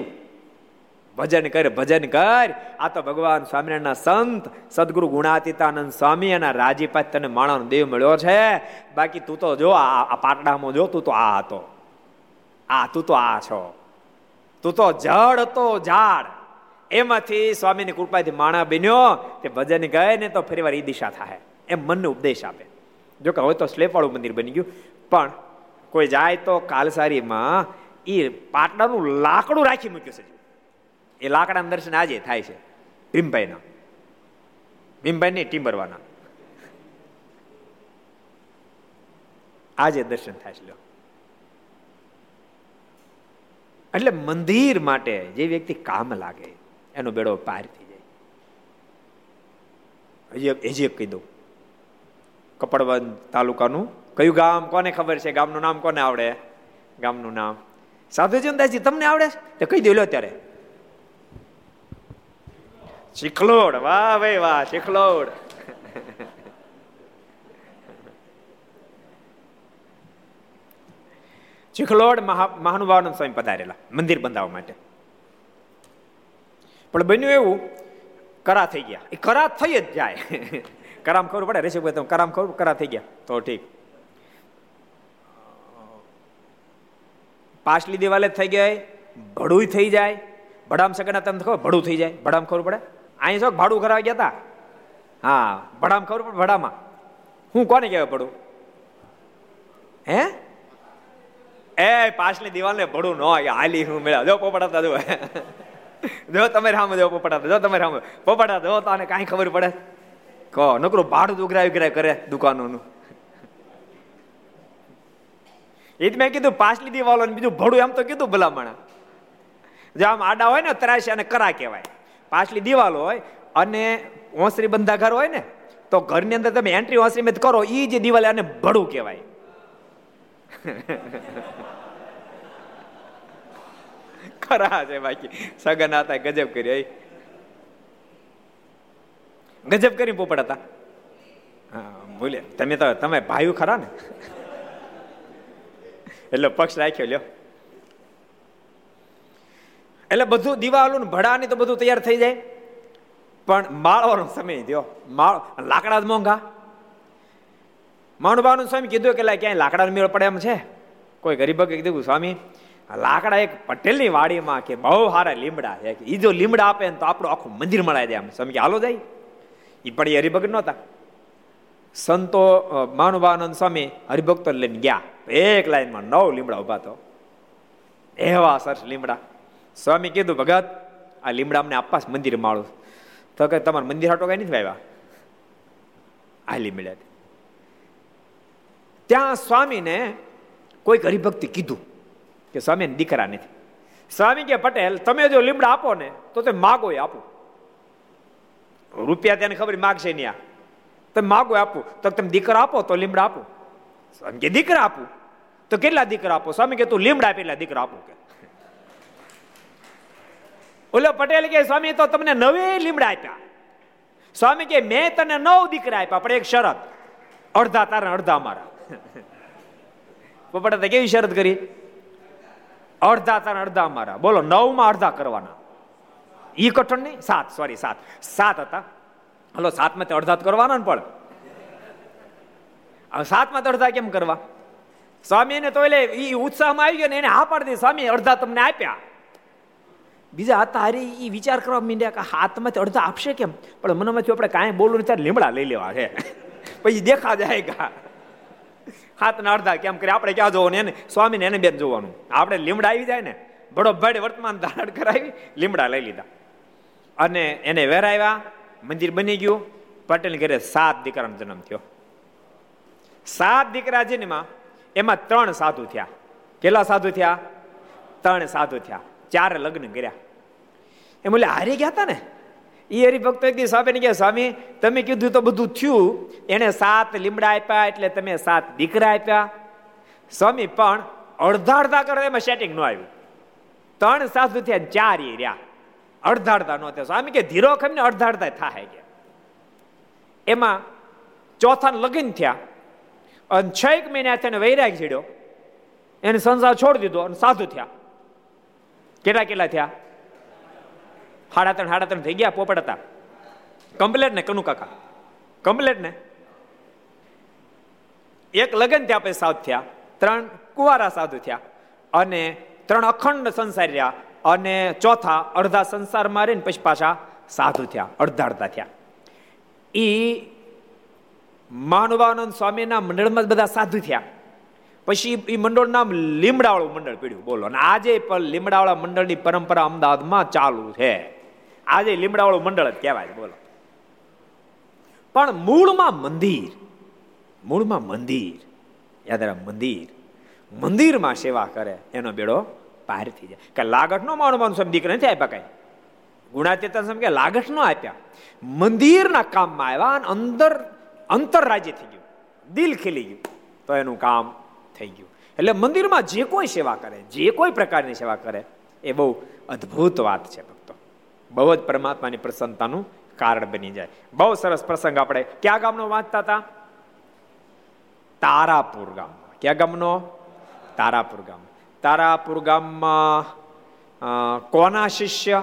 ભજન કર ભજન કર. આ તો ભગવાન સ્વામિનારાયણના સંત, સદગુરુ ગુણાતીતાનંદ સ્વામી અને રાજીપાત તને માણાનો દેવ મળ્યો છે. બાકી તું તો જો આ પાટડામાં જો, તું તો આ હતો. આ, તું તો આ છો. તું તો જળ હતો ઝાડ. એમાંથી સ્વામીની કૃપાથી માણા બન્યો. તે ભજન ગયે ને તો ફરી વાર એ દિશા થાય. એમ મનને ઉપદેશ આપે. જો કે હવે તો સ્લેપવાળું મંદિર બની ગયું. પણ કોઈ જાય તો કાલસારીમાં એ પાટડાનું લાકડું રાખી મૂક્યું છે. એ લાકડાના દર્શન આજે થાય છે. ભીમભાઈના. ભીમભાઈ નહીં ટીમ્બરવાના આજે દર્શન થાય છે એટલે મંદિર માટે જે વ્યક્તિ કામ લાગે, એનો બેડો પાર થઈ જાય. હજી હજી કહી દઉં. કપડવંત તાલુકાનું. કયું ગામ? કોને ખબર છે? ગામનું નામ કોને આવડે? ગામનું નામ. સાધુજી તમને આવડે તો કહી દઉં લો ત્યારે ચીખલોડ, વાહ ભાઈ વાહ, ચીખલોડ. ચીખલોડ મહાનુભાવાનંદ સ્વામી પધારેલા, મંદિર બંધાવવા માટે. પણ બન્યું એવું, કરા થઈ ગયા. એ કરા થઈ જ જાય. કરામ ખબર પડે રેશી તમે કરામ ખબર કરા થઈ ગયા. તો ઠીક. પાછલી દિવાલે થઈ ગઈ ભડું થઈ જાય. ભડામ સગડા તમને ખબર ભડું થઈ જાય. ભડામ ખબર પડે. અહીં શું ભાડું કરાવી ગયા હતા હા, ભડામાં ખબર પડે ભડામાં. હું કોને કહેવાય ભડું હે? એ, પાછલી દિવાલ ને ભડું ન હાલી હું મેળા. જો પોપડાતા જો જો તમે રામ જો પોપડાતા જો તમે રામ પોપડા જો તો આને કાંઈ ખબર પડે. કહો, નકરું ભાડું ઉઘરાય ઉઘરાય કરે દુકાનોનું. એ જ મેં કીધું, પાછલી દિવાલો બીજું ભડું એમ તો કીધું ભલામણા. જો આમ આડા હોય ને, ત્રાસી અને કરા કહેવાય. પાછલી દિવાલો હોય અને ઓસરી બંધા ઘર હોય ને, તો ઘરની અંદર તમે એન્ટ્રી ઓસરી મેં કરો એ જે દિવાલ આને ભડું કહેવાય. ખરા છે બાકી. સગન હતા ગજબ કરી ગજબ કરી પોપડ હતા હા બોલે તમે તો, તમે ભાઈ ખરા ને. એટલે પક્ષ રાખ્યો, લ્યો. એટલે બધું દિવાલું ભડાની તો બધું તૈયાર થઈ જાય. પણ માળવાનો સમય દો માળ, લાકડા જ મોંઘા. માણુબાનું સ્વામી કીધું કે ક્યાંય લાકડાનો મેળ પડે એમ છે. કોઈ ગરીબ કીધું, સ્વામી, લાકડા એક પટેલની વાડીમાં કે બહુ સારા લીમડા છે. એ જો લીમડા આપે ને તો આપણું આખું મંદિર મળાય દે આમ સ્વામી કે, હાલો જાય. એ પડી હરિભગત નહોતા. સંતો માનુભાનંદ સ્વામી હરિભક્તો લઈને ગયા. એક લાઈનમાં નવ લીમડા ઊભા તો એવા સરસ લીમડા. સ્વામી કીધું, ભગત, આ લીમડા અમને આપવા મંદિર માળું તો કે, તમારે મંદિર હાટો કઈ નથી આવ્યા આ લીમડા ત્યાં સ્વામીને કોઈ હરિભક્તિ કીધું કે, સ્વામી દીકરા નથી. સ્વામી કે, પટેલ, તમે જો લીમડા આપો ને, તો તે માગો આપો. રૂપિયા તેને ખબર માગશે નહીં આ તમે માગો આપું. તો તમે દીકરા આપો, તો લીમડા આપો. સ્વામી કે, દીકરા આપું. તો કેટલા દીકરા આપો? સ્વામી કે, તું લીમડા આપેલા દીકરા આપું. કે ઓલો પટેલ કે સ્વામી, તો તમને નવે લીમડા આપ્યા. સ્વામી કે મેં તને નવ દીકરા આપ્યા, પણ એક શરત. અડધા તારા અડધા અમારા પોપટા કેવી શરત કરી? અડધા તારા અડધા અમારા બોલો નવમાં અડધા કરવાના. ઈ કઠણ નહીં? સાત સોરી સાત. સાત હતા. હલો સાતમાં અડધા કરવાના ને પણ. સાતમાં અડધા કેમ કરવા? સ્વામી ને તો એટલે એ ઉત્સાહમાં આવી ગયો ને એને હા પાડી દે સ્વામી, અડધા તમને આપ્યા. બીજા હતા હારી એ વિચાર કરવા માંડ્યા કે હાથમાંથી અડધા આપશે કેમ? પણ મનમાંથી આપણે કાંઈ બોલું ત્યારે લીમડા લઈ લેવા છે. પછી દેખા જાય કા હાથના અડધા કેમ કરે આપણે ક્યાં જોવાનું? એને સ્વામીને એને બેન જોવાનું. આપણે લીમડા આવી જાય ને બડો ભડ વર્તમાન ધારણ કરાવી લીમડા લઈ લીધા. અને એને વેરાવ્યા મંદિર બની ગયું. પટેલ ઘરે સાત દીકરાનો જન્મ થયો. સાત દીકરા જન્મમાં એમાં ત્રણ સાધુ થયા. કેટલા સાધુ થયા? ત્રણ સાધુ થયા. ચાર લગ્ન કર્યા. એમ એટલે હારી ગયા હતા ને? એ હરિભક્ત એક દિવસ સ્વામીને કહે, સ્વામી, તમે કીધું તો બધું થયું. એને સાત લીમડા આપ્યા, એટલે તમે સાત દીકરા આપ્યા. સ્વામી, પણ અડધા અડધા કરે, એમાં સેટિંગ ન આવ્યું. ત્રણ સાધુ થયા, ચાર એ રહ્યા. અડધા અડધા નો થયા. સ્વામી કે, ધીરો ખમને અડધા અડધા થાય ગયા. એમાં ચોથા લગ્ન થયા. અને છ એક મહિના થયા વૈરાગ છેડ્યો એને સંસાર છોડી દીધો અને સાધુ થયા. કેટલા કેટલા થયા? સાડા ત્રણ સાડા ત્રણ થઈ ગયા, પોપડતા. કમ્પ્લેટ ને કનુ કાકા કમ્પ્લેટ ને એક લગ્ન થયા પછી સાધુ થયા, ત્રણ કુવારા સાધુ થયા, અને ત્રણ અખંડ સંસાર રહ્યા, અને ચોથા અડધા સંસાર રહીને પછી પાછા સાધુ થયા અડધા અડધા થયા. એ માનવાનંદ સ્વામીના મંડળમાં બધા સાધુ થયા. પછી એ મંડળ નામ લીમડાવાળું મંડળ પીડ્યું. બોલો, અને આજે પણ લીમડાવાળા મંડળની પરંપરા અમદાવાદમાં ચાલુ છે. આજે લીમડાવાળું મંડળ જ કહેવાય બોલો. પણ મૂળમાં મંદિર મૂળમાં મંદિર, યાદ મંદિર. મંદિરમાં સેવા કરે, એનો બેડો પાર થઈ જાય. કે લાગટ નો માણો માનું દીકરા નથી આપ્યા કઈ? ગુણાતીતા સમ કે લાગટ નો આપ્યા. મંદિરના કામમાં આવ્યા અને અંદર અંતર રાજ્ય થઈ ગયું. દિલ ખીલી ગયું. તો એનું કામ થઈ ગયું. એટલે મંદિરમાં જે કોઈ સેવા કરે, જે કોઈ પ્રકારની સેવા કરે, એ બહુ અદ્ભુત વાત છે. બહુ જ પરમાત્માની પ્રસન્નતાનું કારણ બની જાય. બહુ સરસ પ્રસંગ આપણે ક્યાં ગામનો વાંચતા હતા? તારાપુર ગામ. ક્યાં ગામનો? તારાપુર ગામ. તારાપુર ગામમાં કોના શિષ્ય?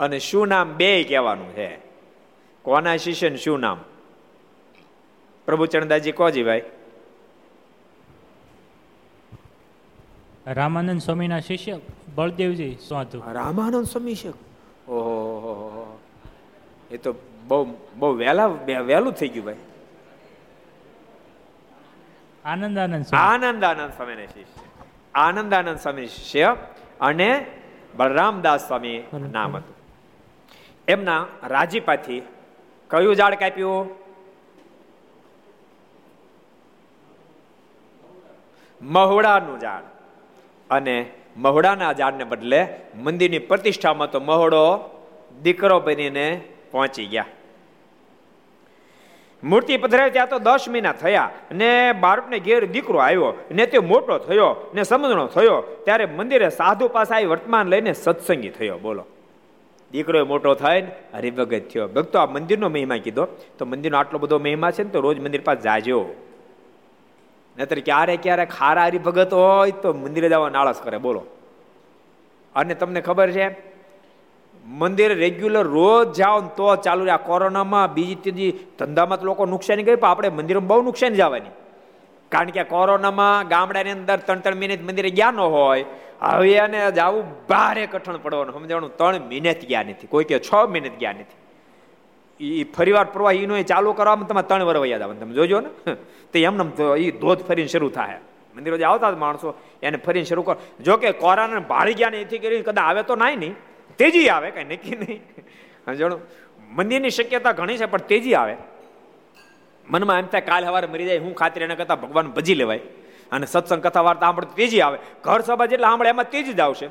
અને શું નામ? બે કહેવાનું છે. કોના શિષ્ય શું નામ? પ્રભુ ચરણદાસજી કોજી ભાઈ? રામાનંદ સ્વામીના શિષ્ય બળદેવજી સાધુ રામાનંદ સ્વામી છે. ઓહો એ તો બહુ બહુ વહેલા વહેલું થઈ ગયું ભાઈ. આનંદ આનંદ આનંદ આનંદ સ્વામીના શિષ્ય. આનંદ આનંદ સ્વામી શિષ્ય અને બલરામદાસ સ્વામી નામ હતું. એમના રાજીપાથી કયું ઝાડ કાપ્યું? મહુડાનું ઝાડ. અને મહોડાના ઝાડને બદલે મંદિરની પ્રતિષ્ઠામાં તો મહોડો દીકરો બનીને પહોંચી ગયા. મૂર્તિ પધરાવી ત્યાં તો દસ મહિના થયા ને બાળકને ઘેર દીકરો આવ્યો ને તે મોટો થયો ને સમજણો થયો. ત્યારે મંદિરે સાધુ પાસે આવી વર્તમાન લઈને સત્સંગી થયો. બોલો. દીકરો મોટો થાય ને હરિભગત થયો. ભક્તો આ મંદિરનો મહિમા કીધો. તો મંદિરનો આટલો બધો મહિમા છે ને તો રોજ મંદિર પાસે જાજો. નહીતર ક્યારે ક્યારે ખારા હરિભગત હોય તો મંદિરે જવાનો આળસ કરે, બોલો. અને તમને ખબર છે, મંદિરે રેગ્યુલર રોજ જાઓ તો ચાલુ રહ્યા. કોરોનામાં બીજી ત્રીજી ધંધામાં તો લોકો નુકસાની ગઈ પણ આપણે મંદિરમાં બહુ નુકસાન જવાની. કારણ કે કોરોનામાં ગામડાની અંદર ત્રણ ત્રણ મિનિટ મંદિરે ગયા ન હોય, હવે એને જવું ભારે કઠણ પડવાનું. સમજાવવાનું ત્રણ મિનિટ ગયા નથી. કોઈ કે છ મિનિટ ગયા નથી. એ ફરીવાર પ્રવાહ એનો એ ચાલુ કરવામાં તમે ત્રણ વર વૈયા જવાનું. તમે જોજો ને. તે એમને એ ધોધ ફરીને શરૂ થાય. મંદિરો જે આવતા માણસો, એને ફરીને શરૂ કરો. જો કે કોરાને ભારી ગયા એથી કરી કદાચ આવે તો નાય નહીં. તેજી આવે, કઈ નક્કી નહીં. જાણો. મંદિરની શક્યતા ઘણી છે, પણ તેજી આવે. મનમાં એમ થાય, કાલ સવારે મરી જાય, હું ખાતરી એના કરતા ભગવાન ભજી લેવાય. અને સત્સંગ કથા વાર્તા સાંભળે તેજી આવે. ઘર સભા જેટલા સાંભળે, એમાં તેજી જ આવશે.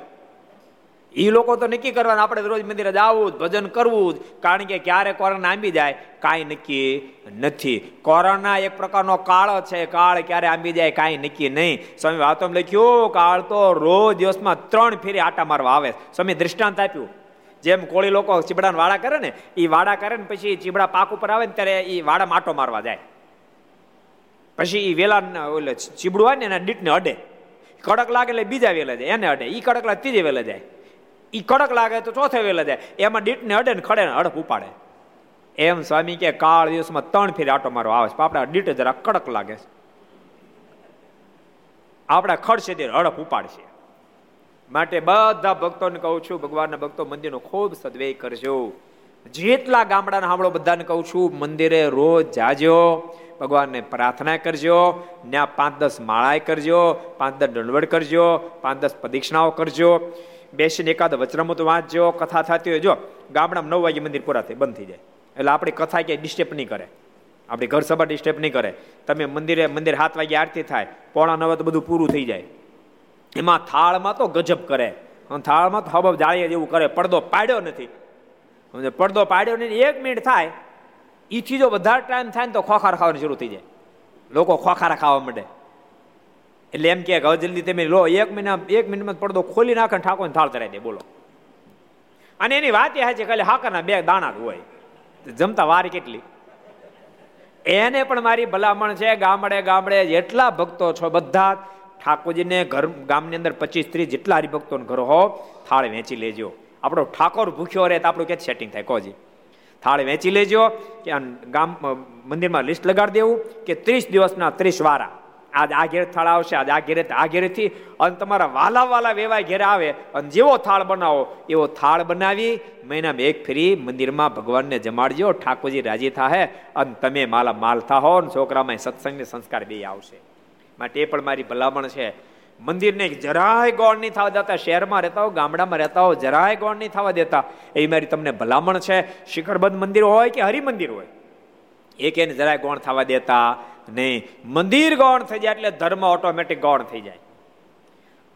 એ લોકો તો નક્કી કરવાના, આપણે રોજ મંદિરે જવું ભજન કરવું જ. કારણ કે ક્યારે કોરોના આંબી જાય? કાંઈ નક્કી નથી. કોરોના એક પ્રકારનો કાળ છે. કાળ ક્યારે આંબી જાય કાંઈ નક્કી નહીં. સ્વામી વાતો લખ્યું, કાળ તો રોજ દિવસમાં ત્રણ ફેરી આટા મારવા આવે. સ્વામી દૃષ્ટાંત આપ્યું. જેમ કોળી લોકો ચીબડાના વાડા કરે ને એ વાડા કરે ને પછી ચીબડા પાક ઉપર આવે ને ત્યારે એ વાડામાં આટો મારવા જાય. પછી એ વેલા ચીબડું હોય ને એના ડીટને અડે. કડક લાગે એટલે બીજા વેલા જાય, એને અડે. એ કડક લાગે ત્રીજે વેલા જાય. એ કડક લાગે તો ચોથે વેલા જાય. એમાં ડીટને અડે ને ખડે ને હડપ ઉપાડે. એમ સ્વામી કે કાળ દિવસમાં ત્રણ ફેર આટો મારો આવે છે. આપણા ડીટ જરા કડક લાગે છે. આપણા ખડશે તે હડપ ઉપાડશે માટે બધા ભક્તોને કહું છું, ભગવાનના ભક્તો મંદિરનો ખૂબ સદવ્યય કરજો. જેટલા ગામડાના સાંભળો બધાને કહું છું, મંદિરે રોજ જાજો, ભગવાનને પ્રાર્થના કરજો ત્યાં પાંચ દસ માળાએ કરજો, પાંચ દસ દંડવડ કરજો, પાંચ દસ પ્રદક્ષિણાઓ કરજો. બેસીને એકાદ વચરામૃત વાંચજો, કથા થતી હોય, જો ગામડામાં નવ વાગે મંદિર પૂરા થાય, બંધ થઈ જાય. એટલે આપણી કથા ક્યાંય ડિસ્ટર્બ નહીં કરે. આપણી ઘર સભા ડિસ્ટર્બ નહીં કરે. તમે મંદિરે, મંદિર સાત વાગે આરતી થાય, પોણા નવે તો બધું પૂરું થઈ જાય. એમાં થાળમાં તો ગજબ કરે. થાળમાં તો હબબ જાળીએ જેવું કરે. પડદો પાડ્યો નથી. પડદો પાડ્યો નહીં, એક મિનિટ થાય, ઈથી જો વધારે ટાઈમ થાય ને તો ખોખાર ખાવાની શરૂ થઈ જાય. લોકો ખોખારા ખાવા માંડે. એટલે એમ કે હવે જલ્દી તમે લો, એક મહિના, એક મિનિટમાં પડદો ખોલી નાખે ઠાકોર થાળ ચડાવી દે, બોલો. અને એની વાત એ છે ખાલી હાકરના બે દાણા જ હોય. જમતા વાર કેટલી? એને પણ મારી ભલામણ છે, ગામડે ગામડે જેટલા ભક્તો છો બધા, ઠાકોરજીને ઘર, ગામની અંદર પચીસ, ત્રીસ જેટલા હરિભક્તો ઘર હો, થાળ વેચી લેજો. આપણો ઠાકોર ભૂખ્યો રહે તો આપણું કે સેટિંગ થાય? કોજી થાળ વેચી લેજો કે ગામ મંદિરમાં લિસ્ટ લગાડી દેવું કે ત્રીસ દિવસના ત્રીસ વારા. આજ આ ઘેર થાળ આવશે આજ આ ઘેરે આ ઘેરેથી અને તમારા વાલા વાલા વેવાય ઘેરે આવે અને જેવો થાળ બનાવો, એવો થાળ બનાવી મહિનામાં એક ફરી મંદિરમાં ભગવાનને જમાડજો, ઠાકોરજી રાજી થાય અને તમે માલા માલ થાહો ને છોકરામાં સત્સંગને સંસ્કાર બે આવશે. માટે એ પણ મારી ભલામણ છે. મંદિરને જરાય ગોળ નહીં થવા દેતા, શહેરમાં રહેતા હો, ગામડામાં રહેતા હો, જરાય ગોળ નહીં થવા દેતા. એ મારી તમને ભલામણ છે. શિખરબદ્ધ મંદિર હોય કે હરિમંદિર હોય, એક એને જરાય ગોણ થવા દેતા નહીં. મંદિર ગૌણ થઈ જાય એટલે ધર્મ ઓટોમેટિક ગૌણ થઈ જાય.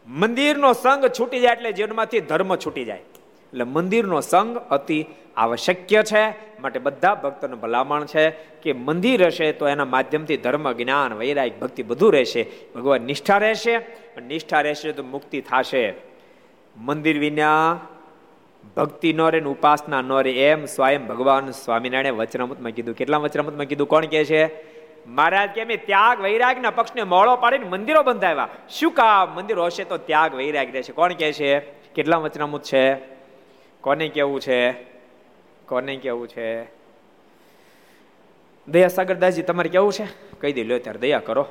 મંદિરનો સંગ છૂટી જાય એટલે જીવનમાંથી ધર્મ છૂટી જાય. એટલે મંદિરનો સંગ અતિ આવશ્યક છે. માટે બધા ભક્તોને ભલામણ છે કે મંદિર હશે તો એના માધ્યમથી ધર્મ, જ્ઞાન, વૈરાગ, ભક્તિ બધું રહેશે. ભગવાન નિષ્ઠા રહેશે. નિષ્ઠા રહેશે તો મુક્તિ થશે. મંદિર વિના ભક્તિ નો રે ઉપાસના નો રે એમ સ્વયં ભગવાન સ્વામિનારાયણ વચનામૃતમાં કીધું. કેટલા વચનામૃતમાં કીધું? કોણ કહે છે? મહારાજ કે ત્યાગ વૈરાગના પક્ષને મોળો પાડીને મંદિરો બંધાવ્યા. શું કામ? મંદિરો હશે તો ત્યાગ વૈરાગ રહેશે. કોણ કે છે? કેટલા વચનામુત છે? કોને કેવું છે? કોને કેવું છે? દયા સાગરદાસજી તમારે કેવું છે? કહી દે લો ત્યારે દયા કરો.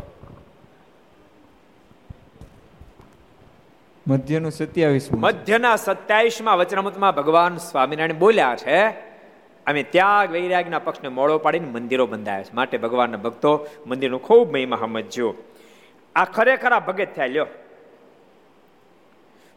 મધ્યનું સત્યાવીસ મધ્યના સત્યાવીસમાં વચનામૃતમાં ભગવાન સ્વામિનારાયણ બોલ્યા છે અમે ત્યાગ વૈરાગના પક્ષને મોડો પાડીને મંદિરો બંધાયા છે. માટે ભગવાનના ભક્તો મંદિરનું ખૂબ મહિમા સમજ્યો આ ખરેખર આ ભગત થયા, લ્યો.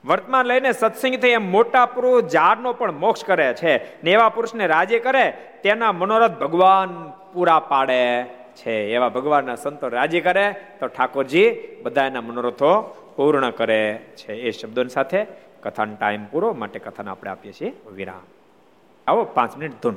વર્તમાન લઈને સત્સંગ થઈ એમ મોટા પુરુષ ઝાડનો પણ મોક્ષ કરે છે ને એવા પુરુષને રાજી કરે, તેના મનોરથ ભગવાન પૂરા પાડે છે. એવા ભગવાનના સંતો રાજી કરે તો ઠાકોરજી બધાના મનોરથો પૂર્ણ કરે છે. એ શબ્દોની સાથે કથાનો ટાઈમ પૂરો. માટે કથાને આપણે આપીએ છીએ વિરામ. આવો પાંચ મિનિટ ધૂન.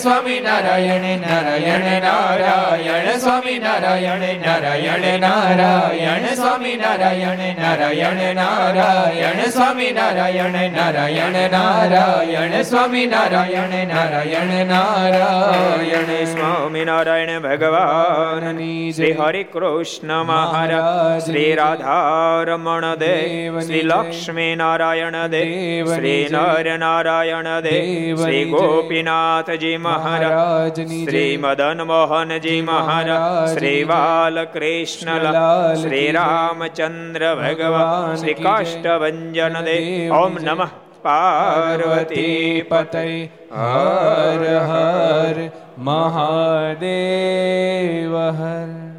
સ્વામી નારાયણ નારાયણ નારાયણ સ્વામી નારાયણ નારાયણ નારાયણ સ્વામી નારાયણ નારાયણ નારાયણ સ્વામી નારાયણ નારાયણ નારાયણ સ્વામી નારાયણ નારાયણ નારાયણ સ્વામી નારાયણ ભગવાનની શ્રી હરે કૃષ્ણ મહારાજ શ્રી રાધારમણ દેવ શ્રી લક્ષ્મી નારાયણ દેવ શ્રી નર નારાયણ દેવ શ્રી ગોપીનાથજી મહારાજ શ્રી મદન મોહનજી મહારાજ શ્રી બાલકૃષ્ણ શ્રી રામચંદ્ર ભગવાન શ્રી કાષ્ટભન દેવ ઓમ નમઃ પાર્વતી પતય હર હર મહાદેવ હર